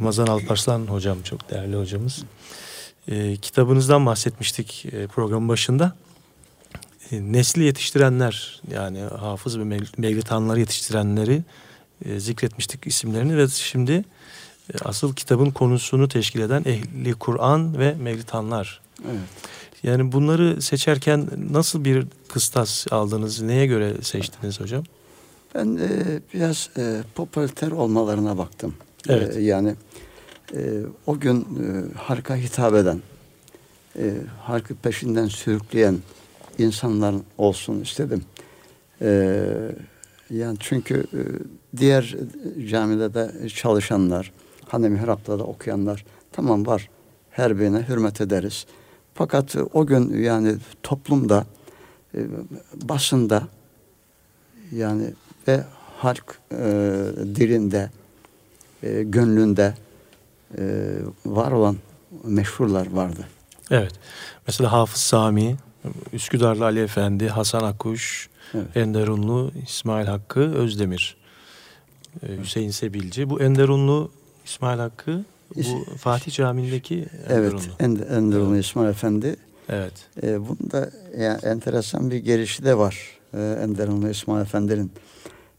Ramazan Alparslan hocam çok değerli hocamız. E, kitabınızdan bahsetmiştik e, programın başında. E, nesli yetiştirenler yani hafız ve mev- mevlid hanları yetiştirenleri e, zikretmiştik isimlerini ve şimdi e, asıl kitabın konusunu teşkil eden ehli Kur'an ve mevlid hanlar. Evet. Yani bunları seçerken nasıl bir kıstas aldınız? Neye göre seçtiniz hocam? Ben e, biraz e, popüler olmalarına baktım. Evet. E, yani e, o gün e, halka hitap eden, e, halkı peşinden sürükleyen insanlar olsun istedim. E, yani çünkü e, diğer camide de çalışanlar, hani mihrapta da okuyanlar tamam var. Her birine hürmet ederiz. Fakat e, o gün yani toplumda, e, basında yani ve halk e, dilinde, e, gönlünde e, var olan meşhurlar vardı. Evet. Mesela Hafız Sami, Üsküdarlı Ali Efendi, Hasan Akkuş, Evet. Enderunlu, İsmail Hakkı, Özdemir, e, Hüseyin Sebilci. Bu Enderunlu İsmail Hakkı, bu Fatih Camii'ndeki Evet, Enderunlu. End Enderunlu İsmail Efendi. Evet. E, bunda yani enteresan bir gelişi de var. E, Enderunlu İsmail Efendi'nin.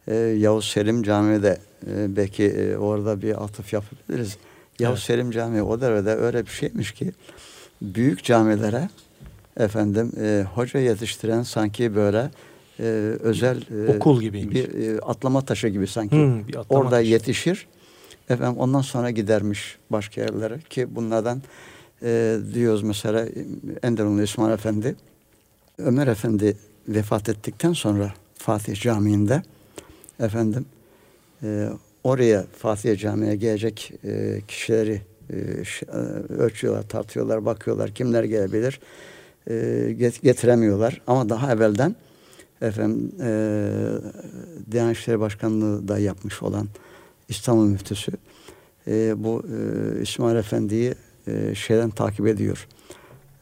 E, Yavuz Selim Camii'de e, belki e, orada bir atıf yapabiliriz. Yavuz Evet. Selim Camii o devrede öyle bir şeymiş ki büyük camilere efendim e, hoca yetiştiren sanki böyle e, özel e, Okul gibiymiş. bir e, atlama taşı gibi sanki. Hmm, bir atlama Orada taşı. yetişir. Efendim ondan sonra gidermiş başka yerlere ki bunlardan e, diyoruz mesela Enderunlu İsmail Efendi Ömer Efendi vefat ettikten sonra Fatih Camii'nde efendim e, oraya Fatih Camii'ye gelecek e, kişileri e, e, ölçüyorlar, tartıyorlar, bakıyorlar kimler gelebilir e, get- getiremiyorlar ama daha evvelden efendim e, Diyanet İşleri Başkanlığı da yapmış olan İstanbul Müftüsü e, bu e, İsmail Efendi'yi e, şeyden takip ediyor.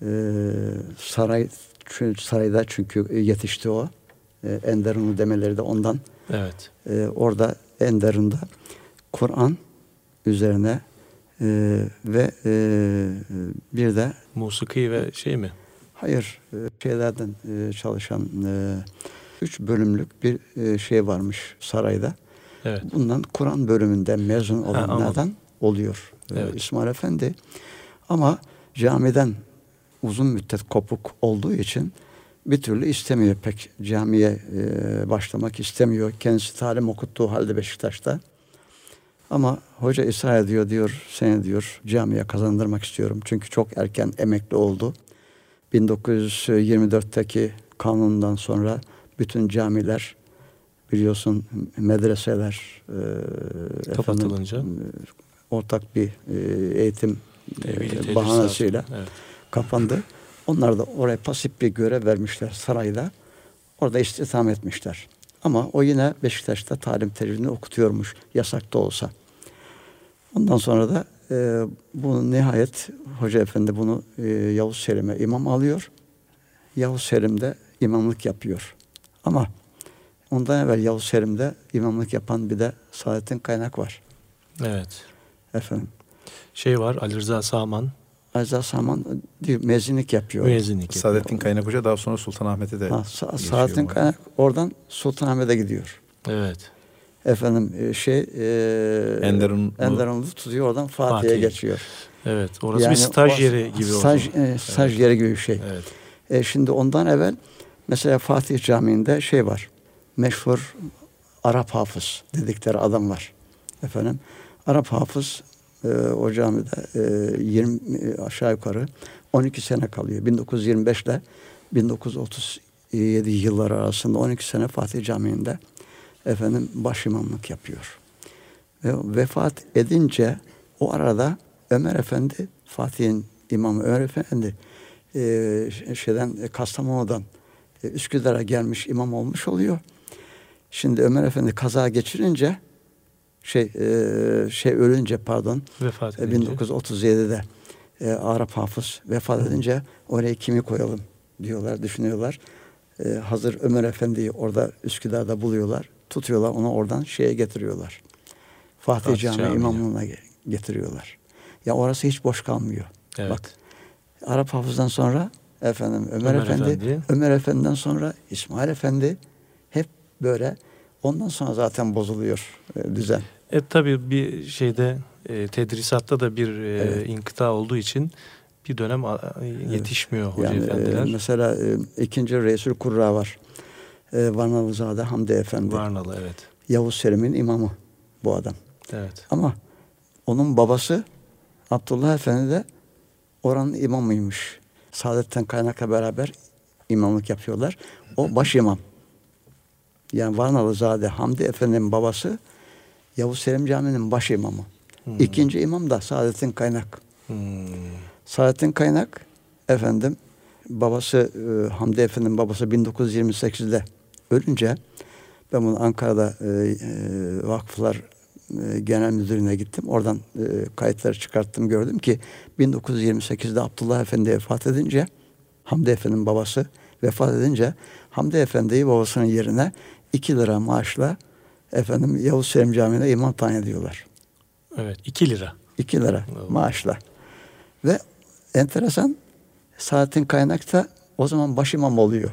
e, saray çünkü sarayda çünkü yetişti o. E, Enderun'u demeleri de ondan. Evet. E, orada Enderun'da Kur'an üzerine e, ve e, bir de Musiki ve şey mi? hayır e, şeylerden e, çalışan e, üç bölümlük bir şey varmış sarayda. Evet. Bundan Kur'an bölümünden mezun olanlardan anladım. oluyor Evet. İsmail Efendi. Ama camiden uzun müddet kopuk olduğu için bir türlü istemiyor pek camiye e, başlamak istemiyor. Kendisi talim okuttuğu halde Beşiktaş'ta. Ama hoca ısrar ediyor diyor seni diyor camiye kazandırmak istiyorum. Çünkü çok erken emekli oldu. 1924'teki kanundan sonra bütün camiler biliyorsun medreseler e, Kapatılınca. efendim, e, ortak bir e, eğitim e, bahanesiyle Evet. kapandı. Onlar da oraya pasif bir görev vermişler sarayda. Orada istihdam etmişler. Ama o yine Beşiktaş'ta talim tecrübini okutuyormuş yasak da olsa. Ondan sonra da e, bu nihayet Hoca Efendi bunu e, Yavuz Selim'e imam alıyor. Yavuz Selim de imamlık yapıyor. Ama ondan evvel Yavuz Selim'de imamlık yapan bir de Saadettin Kaynak var. Evet. Efendim. Şey var Ali Rıza Saman Aziz Saman diyor, mezinlik yapıyor. müezzinlik yapıyor. Saadettin Kaynak Hoca daha sonra Sultanahmet'e de Ha, Sa- Saadettin? Kaynak oradan Sultanahmet'e gidiyor. Evet. Efendim e, şey e, Enderunlu tutuyor oradan Fatih'e Fatih. geçiyor. Evet. Orası Yani bir staj o- yeri gibi oldu. Staj, e, staj yeri gibi bir şey. Evet. E, şimdi ondan evvel mesela Fatih Camii'nde şey var. Meşhur Arap hafız dedikleri adam var. Efendim Arap hafız e, o camide e, 20 e, aşağı yukarı 12 sene kalıyor. 1925 ile 1937 yılları arasında 12 sene Fatih Camii'nde efendim baş imamlık yapıyor. Ve vefat edince o arada Ömer Efendi Fatih'in imamı Ömer Efendi e, şeyden e, Kastamonu'dan e, Üsküdar'a gelmiş imam olmuş oluyor. Şimdi Ömer Efendi kaza geçirince şey e, şey ölünce pardon Vefat e, edince. 1937'de e, Arap hafız vefat edince oraya kimi koyalım diyorlar, düşünüyorlar. E, hazır Ömer Efendi'yi orada Üsküdar'da buluyorlar. Tutuyorlar onu oradan şeye getiriyorlar. Fatih, Fatih Camii Camii'ne. imamlığına ge- getiriyorlar. Ya orası hiç boş kalmıyor. Evet. Bak Arap hafızdan sonra efendim Ömer, Ömer Efendi, Efendi. Ömer Efendi'den sonra İsmail Efendi hep böyle ondan sonra zaten bozuluyor e, düzen. E tabii bir şeyde e, tedrisatta da bir e, Evet. inkıta olduğu için bir dönem a- yetişmiyor hoca Yani e, efendiler. mesela e, ikinci Resul Kurra var. E, Varnalızade Hamdi Efendi. Varnalı evet. Yavuz Selim'in imamı bu adam. Evet. Ama onun babası Abdullah Efendi de oranın imamıymış. Saadet'ten kaynakla beraber imamlık yapıyorlar. O baş imam. Yani Varnalızade Hamdi Efendi'nin babası Yavuz Selim Camii'nin baş imamı. Hmm. İkinci imam da Saadettin Kaynak. Hmm. Saadettin Kaynak efendim babası e, Hamdi Efendi'nin babası 1928'de ölünce ben bunu Ankara'da e, e, vakıflar e, genel müdürlüğüne gittim. Oradan e, kayıtları çıkarttım gördüm ki 1928'de Abdullah Efendi vefat edince Hamdi Efendi'nin babası vefat edince Hamdi Efendi'yi babasının yerine 2 lira maaşla efendim Yavuz Selim Camii'ne imam tayin ediyorlar. Evet. 2 lira. 2 lira Evet. maaşla. Ve enteresan Saadettin Kaynak da o zaman başimam oluyor.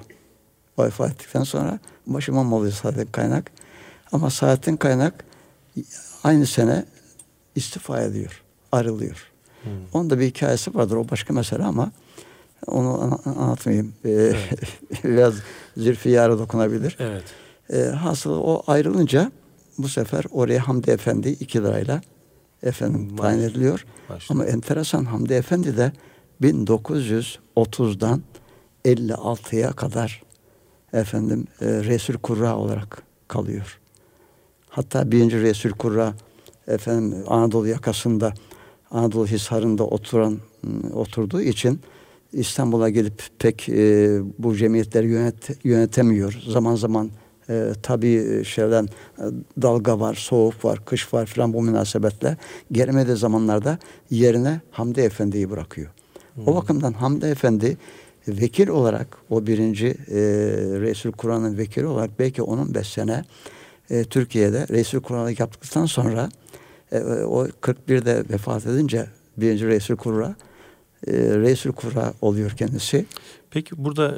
Vefat ettikten sonra başimam oluyor Saadettin Kaynak. Ama Saadettin Kaynak aynı sene istifa ediyor. Ayrılıyor. Hmm. Onun da bir hikayesi vardır. O başka mesele ama onu anlatmayayım. Ee, [laughs] biraz zülfiyara dokunabilir. Evet. E, hasılı o ayrılınca bu sefer oraya Hamdi Efendi 2 lirayla efendim Vay. tayin ediliyor. Başladı. Ama enteresan Hamdi Efendi de 1930'dan 56'ya kadar efendim e, Resul Kurra olarak kalıyor. Hatta birinci Resul Kurra efendim Anadolu yakasında Anadolu Hisarı'nda oturan ım, oturduğu için İstanbul'a gelip pek e, bu cemiyetleri yönet, yönetemiyor. Zaman zaman e, tabii şeyden e, dalga var, soğuk var, kış var filan bu münasebetle gelmediği zamanlarda yerine Hamdi Efendi'yi bırakıyor. O bakımdan Hamdi Efendi vekil olarak o birinci e, Resul Kur'an'ın vekili olarak belki 10-15 sene e, Türkiye'de Resul Kur'an'ı yaptıktan sonra e, o 41'de vefat edince birinci Resul Kur'a e, Resul Kur'a oluyor kendisi. Peki burada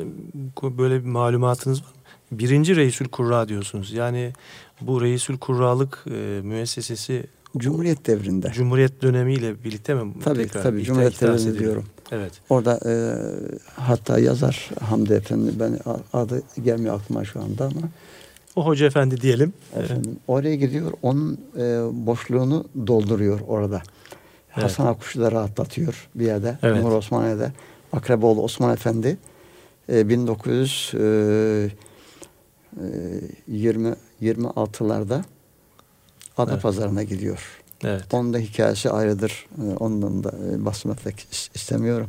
böyle bir malumatınız var mı? Birinci Reisül Kurra diyorsunuz. Yani bu Reisül Kurralık e, müessesesi Cumhuriyet devrinde. Cumhuriyet dönemiyle birlikte mi? Tabii tekrar tabii Cumhuriyet devrinde diyorum. Evet. Orada e, hatta yazar Hamdi Efendi ben adı gelmiyor aklıma şu anda ama O hoca efendi diyelim. efendim oraya gidiyor onun e, boşluğunu dolduruyor orada. Evet. Hasan Akuş'u da rahatlatıyor bir yerde. Evet. Nur Osmaniye'de. Akreboğlu Osman Efendi e, 1920 26'larda Adapazarı'na gidiyor. Evet. Onun da hikayesi ayrıdır. Ee, Ondan da bahsetmek is- istemiyorum.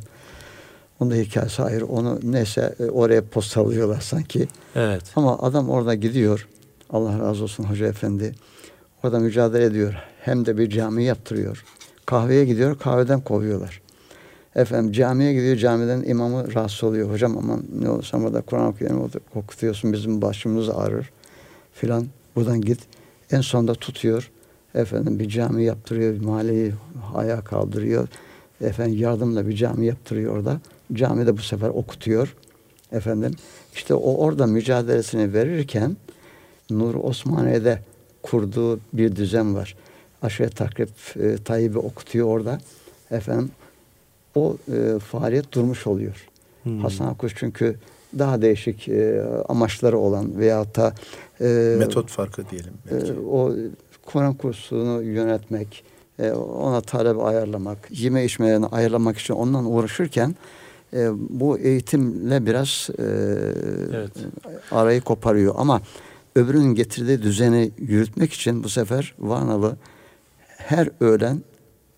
Onun da hikayesi ayrı. Onu neyse e, oraya postalıyorlar sanki. Evet. Ama adam orada gidiyor. Allah razı olsun Hoca Efendi. Orada mücadele ediyor. Hem de bir cami yaptırıyor. Kahveye gidiyor. Kahveden kovuyorlar. Efendim camiye gidiyor. Camiden imamı rahatsız oluyor. Hocam aman ne olursa burada Kur'an okuyorsun. Okutuyorsun bizim başımız ağrır. Filan. Buradan git. En sonunda tutuyor. Efendim bir cami yaptırıyor. Mahalleyi ayağa kaldırıyor. Efendim yardımla bir cami yaptırıyor orada. Camide bu sefer okutuyor. Efendim işte o orada mücadelesini verirken Nur Osmaniye'de kurduğu bir düzen var. Aşire takrib e, Tayyip'i okutuyor orada. Efendim o e, faaliyet durmuş oluyor. Hmm. Hasan Akkuş çünkü daha değişik e, amaçları olan veyahut da e, Metot farkı diyelim. belki. e, o Kur'an kursunu yönetmek, e, ona talep ayarlamak, yeme içmelerini ayarlamak için ondan uğraşırken e, bu eğitimle biraz e, Evet. arayı koparıyor. Ama öbürünün getirdiği düzeni yürütmek için bu sefer Varnalı her öğlen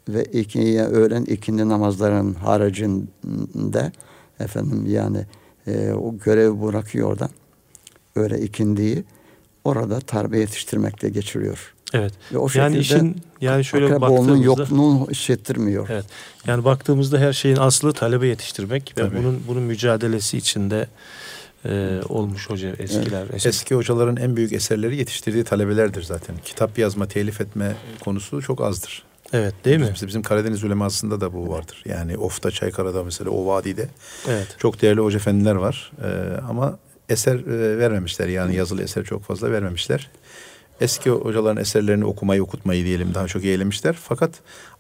ve ikinci öğlen ikindi namazlarının haricinde efendim yani e, o görevi bırakıyor orada. Öyle ikindiyi orada tarbiye yetiştirmekle geçiriyor. Evet. Ve o Yani işin yani şöyle baktığımızda yokluğunu hissettirmiyor. Evet. Yani baktığımızda her şeyin aslı talebe yetiştirmek ve Tabii. bunun bunun mücadelesi içinde e, olmuş hoca eskiler. Eski, Eski hocaların en büyük eserleri yetiştirdiği talebelerdir zaten. Kitap yazma, telif etme konusu çok azdır. Evet, değil mi? Bizim, bizim Karadeniz ulemasında da bu vardır. Yani Of'ta, Çaykara'da mesela o vadide Evet. çok değerli hoca efendiler var. Ee, ama eser e, vermemişler. Yani yazılı eser çok fazla vermemişler. Eski hocaların eserlerini okumayı, okutmayı diyelim daha çok eğlemişler. Fakat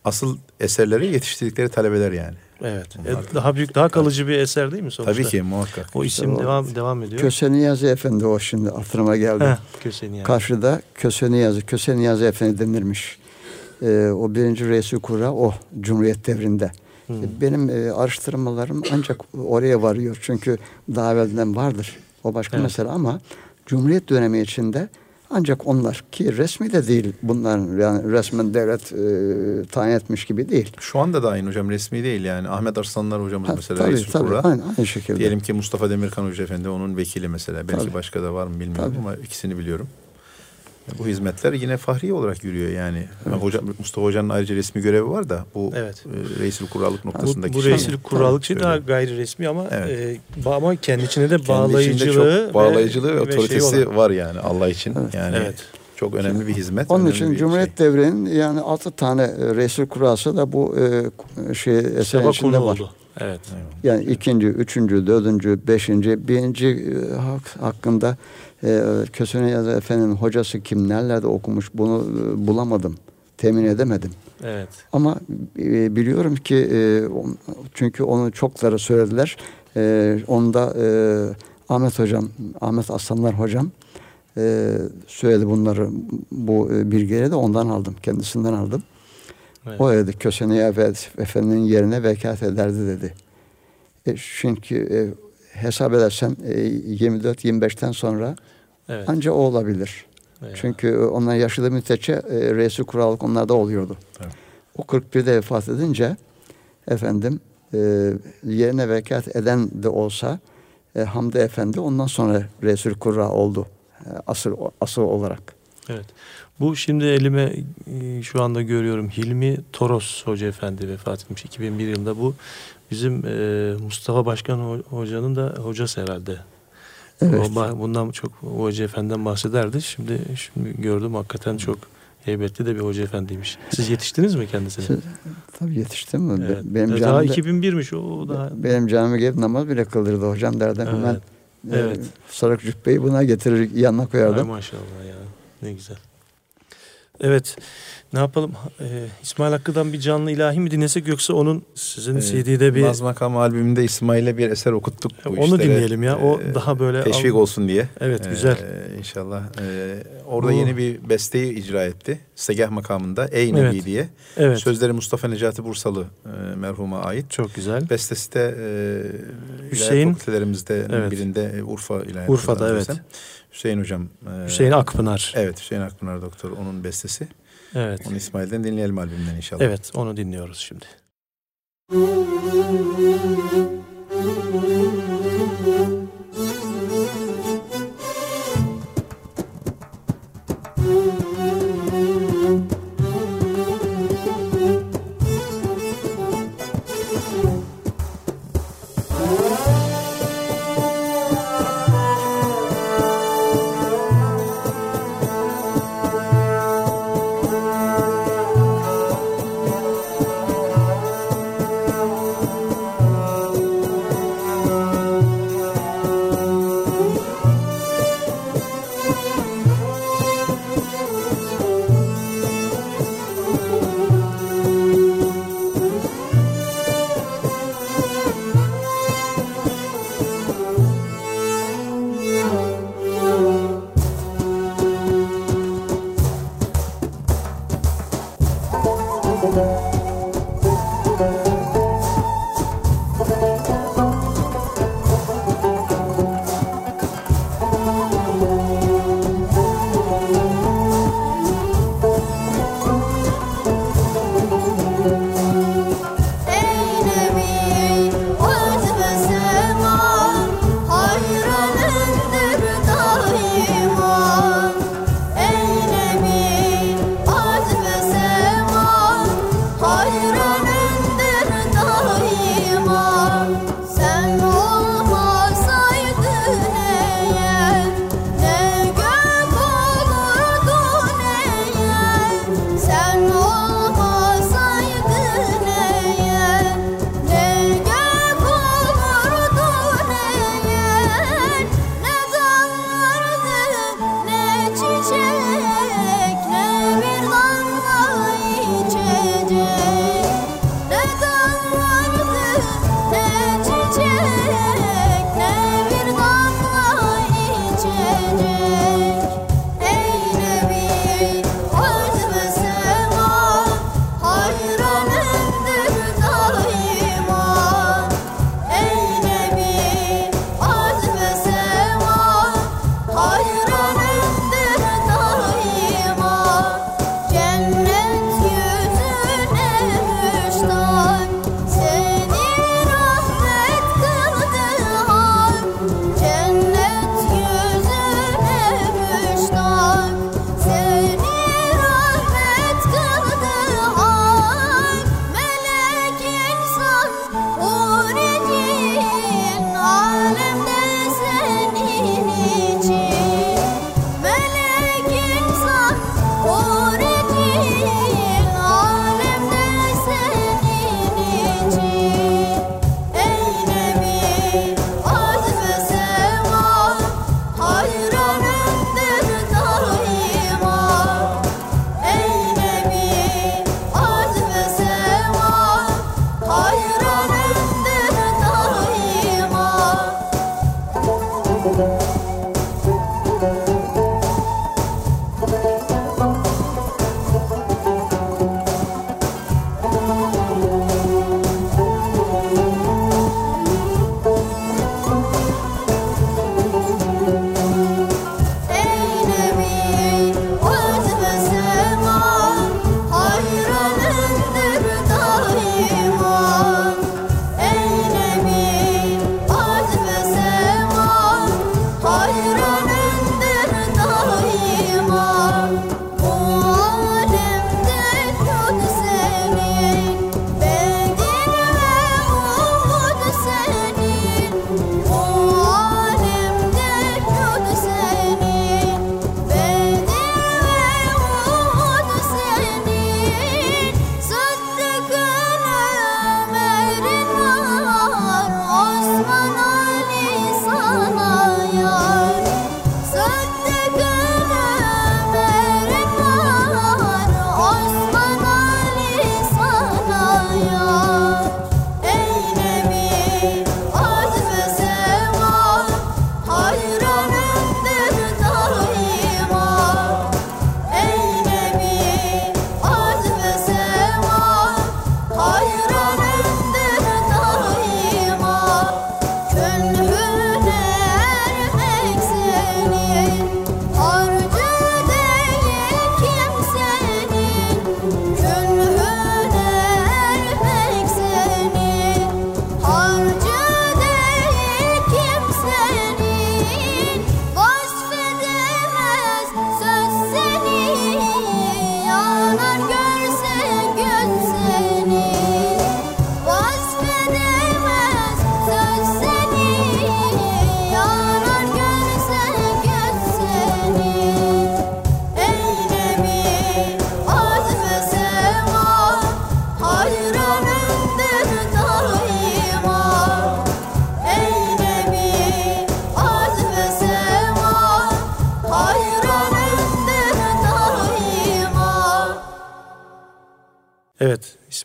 asıl eserleri yetiştirdikleri talebeler yani. Evet. Bunlar E, daha büyük, daha kalıcı bir eser değil mi sonuçta? Tabii ki muhakkak. O isim o- devam devam ediyor. Köse Niyazi Efendi o şimdi hatırıma geldi. Heh, Köseni yani. Karşıda Köse Niyazi, Köse Niyazi Efendi denirmiş. Ee, o birinci reisi kura o Cumhuriyet devrinde. Hmm. Benim e, araştırmalarım ancak oraya varıyor. Çünkü daha evvelden vardır. O başka Evet. mesele ama Cumhuriyet dönemi içinde ancak onlar ki resmi de değil bunların yani resmen devlet e, tayin etmiş gibi değil. Şu anda da aynı hocam resmi değil yani. Ahmet Arslanlar hocamız Ha, mesela tabii reis tabii kurra. aynı, aynı şekilde. Diyelim ki Mustafa Demirkan Hoca Efendi onun vekili mesela. Belki Tabii. başka da var mı bilmiyorum Tabii. ama ikisini biliyorum. Bu hizmetler yine fahri olarak yürüyor yani. Hoca, Mustafa Hoca'nın ayrıca resmi görevi var da bu Evet. e, reisil kurallık noktasındaki Bu, bu şey- reislik kurallık şey daha gayri resmi ama Evet. e, ama kendi içinde de Kendi içinde bağlayıcılığı çok bağlayıcılığı ve, şey otoritesi olan. var yani Allah için. Yani Evet. çok önemli bir hizmet. Onun için Cumhuriyet şey. devrinin yani altı tane e, resul kurası da bu e, şey Kitaba içinde var. oldu. Evet. Yani ikinci, üçüncü, dördüncü, beşinci, birinci e, hak, hakkında e, Kösene Yazı Efendi'nin hocası kim, nerelerde okumuş bunu e, bulamadım, temin edemedim. Evet. Ama e, biliyorum ki e, çünkü onu çokları söylediler. E, onda e, Ahmet Hocam, Ahmet Aslanlar Hocam e, söyledi bunları. Bu e, bilgileri de ondan aldım, kendisinden aldım. Evet. O dedi Kösene Efendi'nin yerine vekalet ederdi dedi. E, çünkü e, hesap edersen e, 24-25'ten sonra Evet. anca o olabilir. Evet. Çünkü onlar yaşadığı müddetçe e, reisi kurallık onlarda oluyordu. Evet. O 41'de vefat edince efendim e, yerine vekalet eden de olsa e, Hamdi Efendi ondan sonra Resul Kurra oldu. E, asıl asıl olarak. Evet. Bu şimdi elime e, şu anda görüyorum Hilmi Toros Hoca Efendi vefat etmiş 2001 yılında bu Bizim e, Mustafa Başkan Ho- Hoca'nın da hocası herhalde. Evet. O bundan çok o Hoca Efendi'den bahsederdi. Şimdi şimdi gördüm hakikaten çok heybetli de bir Hoca Efendiymiş. Siz yetiştiniz mi kendisine? Siz- Tabii yetiştim? Evet. Benim daha camide, 2001'miş o, daha. benim cami gelip namaz bile kıldırdı hocam derdim Evet. hemen. Evet. E, sarık cübbeyi buna getirir yanına Ay koyardım. maşallah ya. Ne güzel. Evet. Ne yapalım? Ee, İsmail Hakkı'dan bir canlı ilahi mi dinlesek yoksa onun sizin Ee, CD'de bir Naz Makam albümünde İsmail'e bir eser okuttuk. bu onu işlere. dinleyelim ya. O Ee, daha böyle teşvik olsun diye. Evet, Ee, güzel. inşallah. Ee, orada Bu- yeni bir besteyi icra etti. Segah makamında Ey Nebi Evet. diye. Evet. Sözleri Mustafa Necati Bursalı e, merhuma ait. Çok güzel. Bestesi de e, Hüseyin- fakültelerimizde Evet. birinde e, Urfa ile Urfa'da, evet. Hüseyin hocam. e, Hüseyin Akpınar. Evet Hüseyin Akpınar doktor onun bestesi. Evet. Onu İsmail'den dinleyelim albümden inşallah. Evet, onu dinliyoruz şimdi. Ey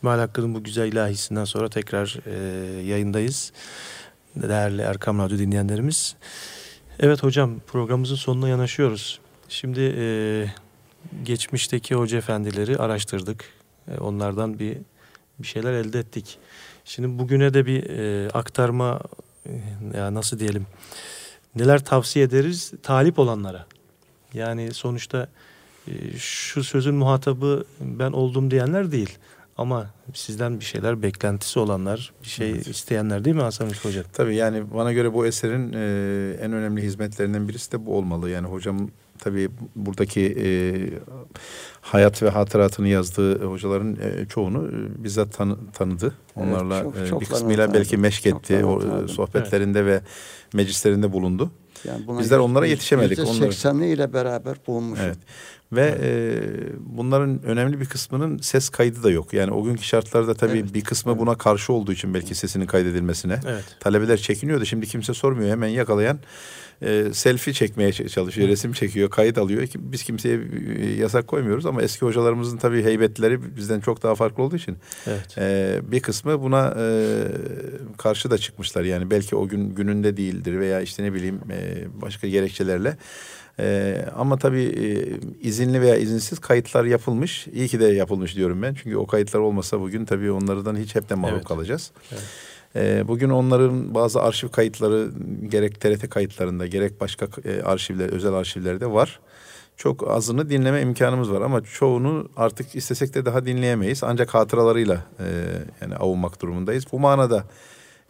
İsmail Hakkı'nın bu güzel ilahisinden sonra tekrar e, yayındayız. Değerli Erkam Radyo dinleyenlerimiz. Evet hocam programımızın sonuna yanaşıyoruz. Şimdi e, geçmişteki hoca efendileri araştırdık. E, onlardan bir bir şeyler elde ettik. Şimdi bugüne de bir e, aktarma e, ya nasıl diyelim neler tavsiye ederiz talip olanlara. Yani sonuçta e, şu sözün muhatabı ben oldum diyenler değil. Ama sizden bir şeyler beklentisi olanlar, bir şey isteyenler değil mi Hasan Ülke Hocam? Tabii yani bana göre bu eserin e, en önemli hizmetlerinden birisi de bu olmalı. Yani hocam tabii buradaki e, hayat ve hatıratını yazdığı hocaların e, çoğunu e, bizzat tanı, tanıdı. Onlarla çok- e, bir çoklarını kısmıyla belki meşk etti. O, sohbetlerinde ve meclislerinde bulundu. Yani buna Bizler onlara yetişemedik. yüzde Onları- sekseni ile beraber bulunmuşum. Evet. Ve e, bunların önemli bir kısmının ses kaydı da yok. Yani o günkü şartlarda tabii Evet, bir kısmı evet. buna karşı olduğu için belki sesinin kaydedilmesine. Evet. Talebeler çekiniyordu. Şimdi kimse sormuyor. Hemen yakalayan e, selfie çekmeye çalışıyor. Resim çekiyor, kayıt alıyor. Ki Biz kimseye e, yasak koymuyoruz ama eski hocalarımızın tabii heybetleri bizden çok daha farklı olduğu için Evet. e, bir kısmı buna e, karşı da çıkmışlar. Yani belki o gün gününde değildir veya işte ne bileyim e, başka gerekçelerle. E, ama tabii e, izinli veya izinsiz kayıtlar yapılmış. İyi ki de yapılmış diyorum ben. Çünkü o kayıtlar olmasa bugün tabii onlardan hiç hepten mahrum Evet. kalacağız. Evet. E, bugün onların bazı arşiv kayıtları gerek TRT kayıtlarında gerek başka e, arşivler, özel arşivlerde var. Çok azını dinleme imkanımız var ama çoğunu artık istesek de daha dinleyemeyiz. Ancak hatıralarıyla e, yani avunmak durumundayız. Bu manada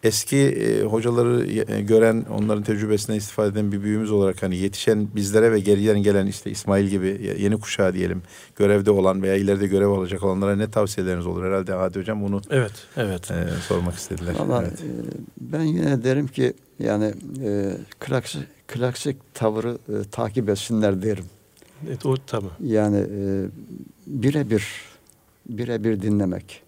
eski e, hocaları e, gören, onların tecrübesinden istifade eden bir büyüğümüz olarak hani yetişen bizlere ve geriden gelen işte İsmail gibi ye- yeni kuşağı diyelim görevde olan veya ileride görev alacak olanlara ne tavsiyeleriniz olur? Herhalde Hadi Hocam bunu Evet. Evet. e, sormak istediler. Valla Evet. e, ben yine derim ki yani e, klasik, klasik tavrı e, takip etsinler derim. Evet, o tabii. Yani e, birebir birebir dinlemek.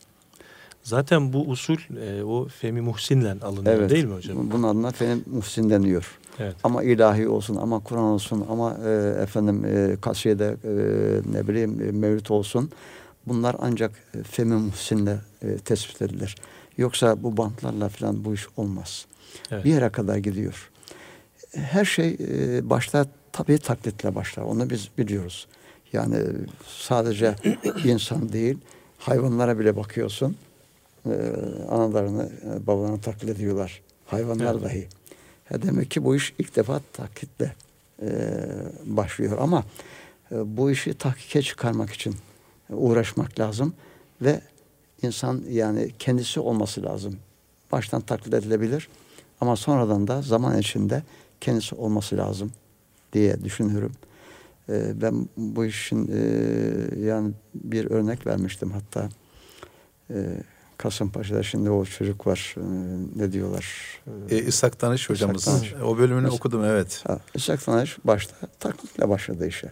Zaten bu usul e, o Femi Muhsin'le alınıyor Evet. değil mi hocam? Bunun adına Fenim Muhsin deniyor. Evet. Ama ilahi olsun, ama Kur'an olsun, ama e, efendim e, kaside e, ne bileyim e, mevlüt olsun. Bunlar ancak e, Femi Muhsin'le e, tespit edilir. Yoksa bu bantlarla falan bu iş olmaz. Evet. Bir yere kadar gidiyor. Her şey e, başta tabii taklitle başlar. Onu biz biliyoruz. Yani sadece [clears throat] insan değil, hayvanlara bile bakıyorsun. E, analarını, e, babalarını taklit ediyorlar. Hayvanlar Evet. dahi. Ya demek ki bu iş ilk defa taklitle e, başlıyor. Ama e, bu işi tahkike çıkarmak için uğraşmak lazım ve insan yani kendisi olması lazım. Baştan taklit edilebilir ama sonradan da zaman içinde kendisi olması lazım diye düşünüyorum. E, ben bu işin e, yani bir örnek vermiştim hatta e, Kasımpaşa'da şimdi o çocuk var e, ne diyorlar? E, İshak Danış hocamız. Danış. O bölümünü Mesela- okudum evet. Ha, İshak Tanış başta taklitle başladı işe.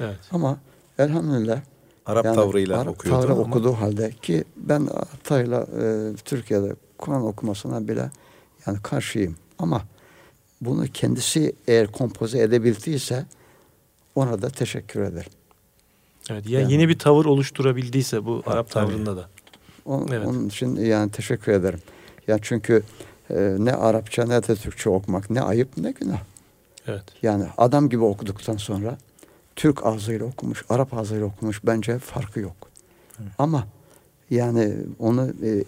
Evet. Ama elhamdülillah Arap yani tavrıyla Arap okuyordu. tavrı ama- okuduğu halde ki ben Atay'la e, Türkiye'de Kur'an okumasına bile yani karşıyım. Ama bunu kendisi eğer kompoze edebildiyse ona da teşekkür ederim. Evet. Ya Yani- yeni bir tavır oluşturabildiyse bu Ha, Arap tabii. tavrında da. O- Evet. Onun için yani teşekkür ederim. Yani çünkü e, ne Arapça ne de Türkçe okumak ne ayıp ne günah. Evet. Yani adam gibi okuduktan sonra Türk ağzıyla okumuş, Arap ağzıyla okumuş bence farkı yok. Ama yani onu e, e,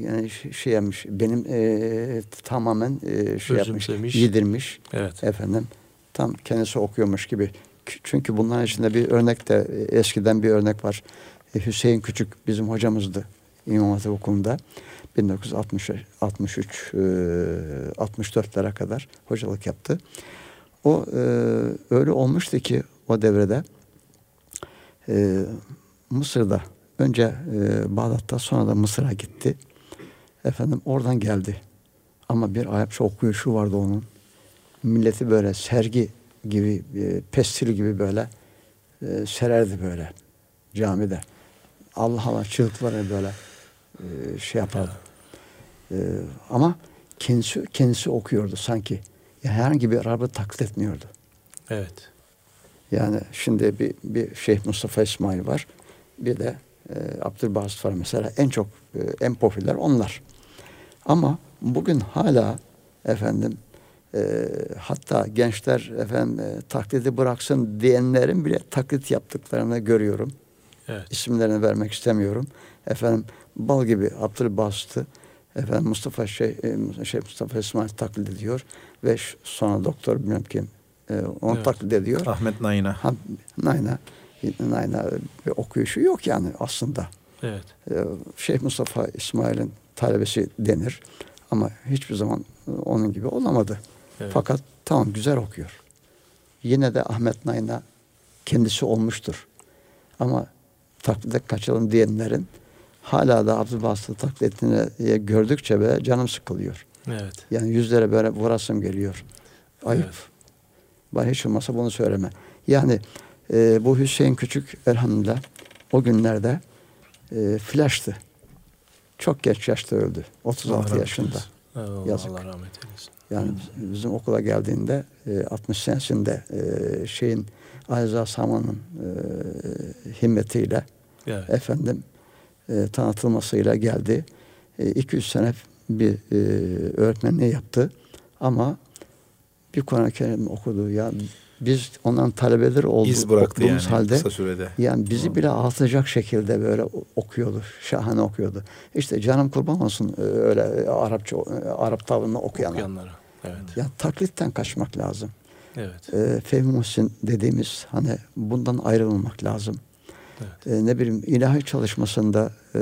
yani şey yapmış, benim e, tamamen e, şey yapmış, yedirmiş Evet. efendim. Tam kendisi okuyormuş gibi. Çünkü bunların içinde bir örnek de e, eskiden bir örnek var. E, Hüseyin Küçük bizim hocamızdı İmam Hatip Okulu'nda. 1960 63 e, 64'lere kadar hocalık yaptı. O e, öyle olmuştu ki o devrede Mısır'da önce Bağdat'ta sonra da Mısır'a gitti. Efendim oradan geldi. Ama bir Arapça okuyuşu vardı onun. Milleti böyle sergi gibi, pestil gibi böyle sererdi böyle camide. Allah Allah çığlıkları böyle e, şey yapardı. E, ama kendisi kendisi okuyordu sanki. Yani herhangi bir Arap'ı taklit etmiyordu. Evet. Yani şimdi bir, bir Şeyh Mustafa İsmail var. Bir de e, Abdülbasit var mesela en çok e, en popüler onlar. Ama bugün hala efendim e, hatta gençler efendim e, taklidi bıraksın diyenlerin bile taklit yaptıklarını görüyorum. Evet. İsimlerini vermek istemiyorum. Efendim bal gibi Abdülbasit'i efendim Mustafa şey, e, şey Mustafa İsmail taklit ediyor ve sonra doktor bilmem kim e, onu Evet. taklit ediyor. Ahmet Nayna. Ha, Nayna, Nayna bir okuyuşu yok yani aslında. Evet. Ee, Şeyh Mustafa İsmail'in talebesi denir. Ama hiçbir zaman e, onun gibi olamadı. Evet. Fakat tamam güzel okuyor. Yine de Ahmet Nayna kendisi olmuştur. Ama taklide kaçalım diyenlerin hala da Abdülbasit'i taklitini e, gördükçe be canım sıkılıyor. Evet. Yani yüzlere böyle vurasım geliyor. Ayıp. Evet. Bana hiç olmazsa bunu söyleme. Yani e, bu Hüseyin Küçük elhamdülillah o günlerde e, flash'tı. Çok geç yaşta öldü. 36 Allah yaşında. Allah, Yazık. Allah rahmet eylesin. Yani biz- bizim okula geldiğinde e, 60 senesinde e, şeyin Ayza Saman'ın e, himmetiyle Evet. efendim e, tanıtılmasıyla geldi. 200 sene bir e, öğretmenliği yaptı. Ama bir Kur'an-ı Kerim okudu. Ya biz ondan talebeleri oldu, İz bıraktı yani halde kısa sürede. yani bizi bile ağlatacak şekilde böyle okuyordu. Şahane okuyordu. İşte canım kurban olsun e, öyle e, Arapça e, Arap tavrında okuyana. Okuyanlara. Evet. Ya taklitten kaçmak lazım. Evet. E, Fehmi Muhsin dediğimiz hani bundan ayrılmamak lazım. E, ne bileyim ilahi çalışmasında e,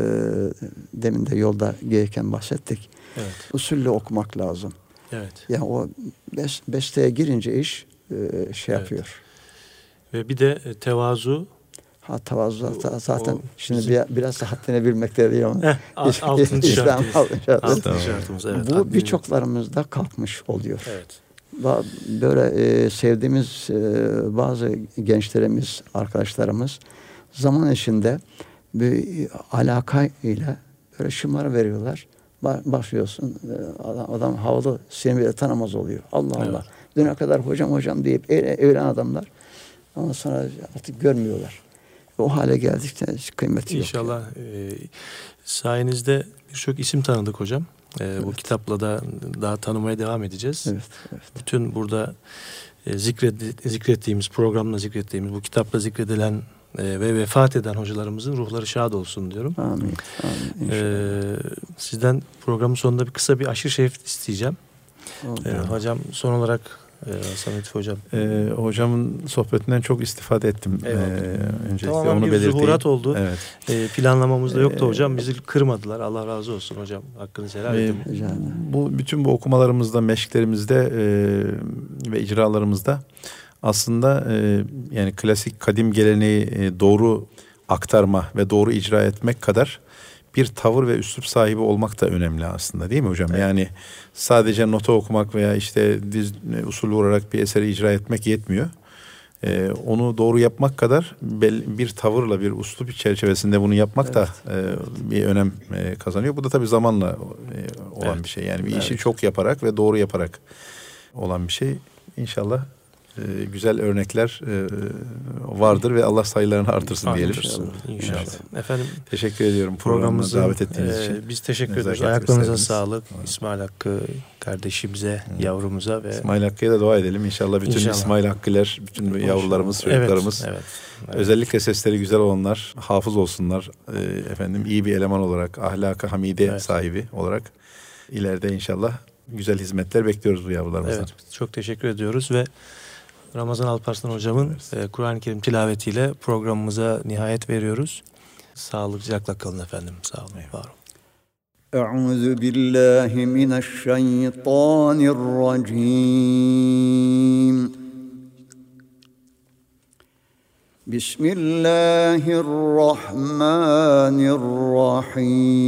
demin de yolda gelirken bahsettik. Evet. Usulle okumak lazım. Evet. Yani o bes, besteye girince iş e, şey Evet. yapıyor. Ve bir de e, tevazu Ha tavazu O- zaten o şimdi bizim- bir- biraz da haddine bilmekte değil ama. Heh, al- altıncı İslam şartımız. Evet. Bu Haddini- birçoklarımızda kalkmış oluyor. Evet. Böyle e, sevdiğimiz e, bazı gençlerimiz, arkadaşlarımız zaman içinde bir alaka ile böyle şımara veriyorlar. Ba- Başlıyorsun e, adam, adam havalı seni bile tanımaz oluyor. Allah Evet. Allah. Düne kadar hocam hocam deyip eğlen adamlar ama sonra artık görmüyorlar. O hale geldikçe kıymeti yok. İnşallah e, sayenizde birçok isim tanıdık hocam. E, Bu kitapla da daha tanımaya devam edeceğiz. Evet, evet. Bütün burada e, zikredi- zikrettiğimiz, programla zikrettiğimiz, bu kitapla zikredilen e, ve vefat eden hocalarımızın ruhları şad olsun diyorum. Amin. Amin. İnşallah. E, sizden programın sonunda bir kısa bir aşırı şerif isteyeceğim. Oldu. E, hocam son olarak e, Hasan Lütfü hocam. Ee, hocamın sohbetinden çok istifade ettim. Eyvallah. Ee, öncelikle Tamamen onu bir belirteyim. zuhurat oldu. Evet. E, planlamamızda yoktu Ee, hocam. Bizi kırmadılar. Allah razı olsun hocam. Hakkınızı helal Ee, edin. Bu bütün bu okumalarımızda, meşklerimizde e, ve icralarımızda aslında e, yani klasik kadim geleneği e, doğru aktarma ve doğru icra etmek kadar bir tavır ve üslup sahibi olmak da önemli aslında değil mi hocam? Yani sadece nota okumak veya işte diz e, usulü olarak bir eseri icra etmek yetmiyor. E, onu doğru yapmak kadar bel- bir tavırla bir uslup çerçevesinde bunu yapmak da e, bir önem e, kazanıyor. Bu da tabii zamanla e, olan Evet. bir şey. Yani bir işi Evet. çok yaparak ve doğru yaparak olan bir şey. İnşallah e, güzel örnekler e, vardır ve Allah sayılarını artırsın diyelim. Artırsın. İnşallah. İnşallah. Efendim Teşekkür ediyorum programımıza programımızı davet ettiğiniz e, için. biz teşekkür. Nezaket Ayaklarınıza gösterdiniz. sağlık. İsmail Hakkı kardeşimize, yavrumuza ve İsmail Hakkı'ya da dua edelim. İnşallah bütün İnşallah. İsmail Hakkılar, bütün yavrularımız, çocuklarımız, Evet, evet, evet. özellikle sesleri güzel olanlar, hafız olsunlar. e, efendim iyi bir eleman olarak, ahlaka hamide Evet. sahibi olarak ileride inşallah güzel hizmetler bekliyoruz bu yavrularımızdan. Evet, çok teşekkür ediyoruz ve Ramazan Alparslan hocamın e, Kur'an-ı Kerim tilavetiyle programımıza nihayet veriyoruz. Sağlıcakla kalın efendim. Sağ olun. Var olun. أعوذ بالله من الشيطان الرجيم بسم الله الرحمن الرحيم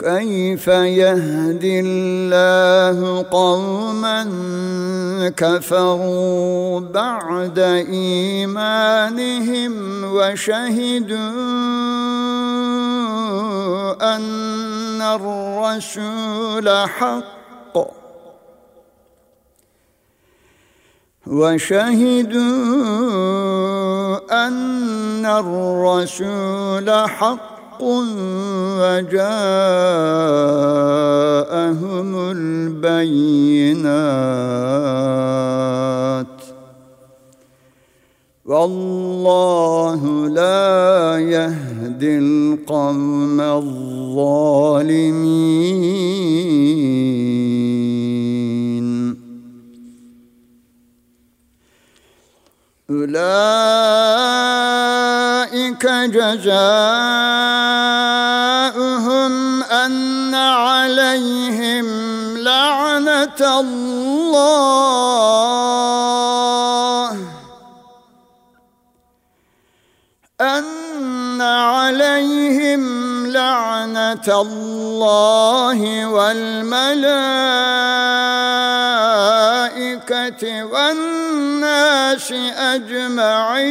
كيف يهدي الله قوما كفروا بعد إيمانهم وشهدوا أن الرسول حق وشهدوا أن الرسول حق وجاءهم البينات. والله لا يهدي القوم الظالمين. أولئك جزاؤهم أن عليهم لعنة الله. أن عليهم لعنة الله والملائكة والناس أجمعين.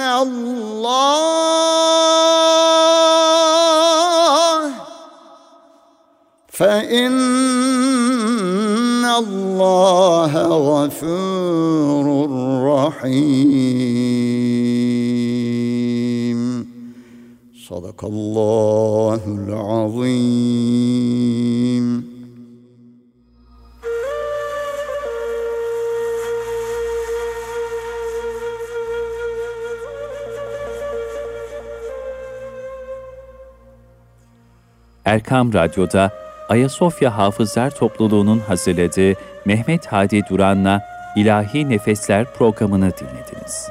الله فإن الله غفور رحيم. صدق الله العظيم. Erkam Radyo'da Ayasofya Hafızlar Topluluğu'nun hazırladığı Mehmet Hadi Duran'la İlahi Nefesler programını dinlediniz.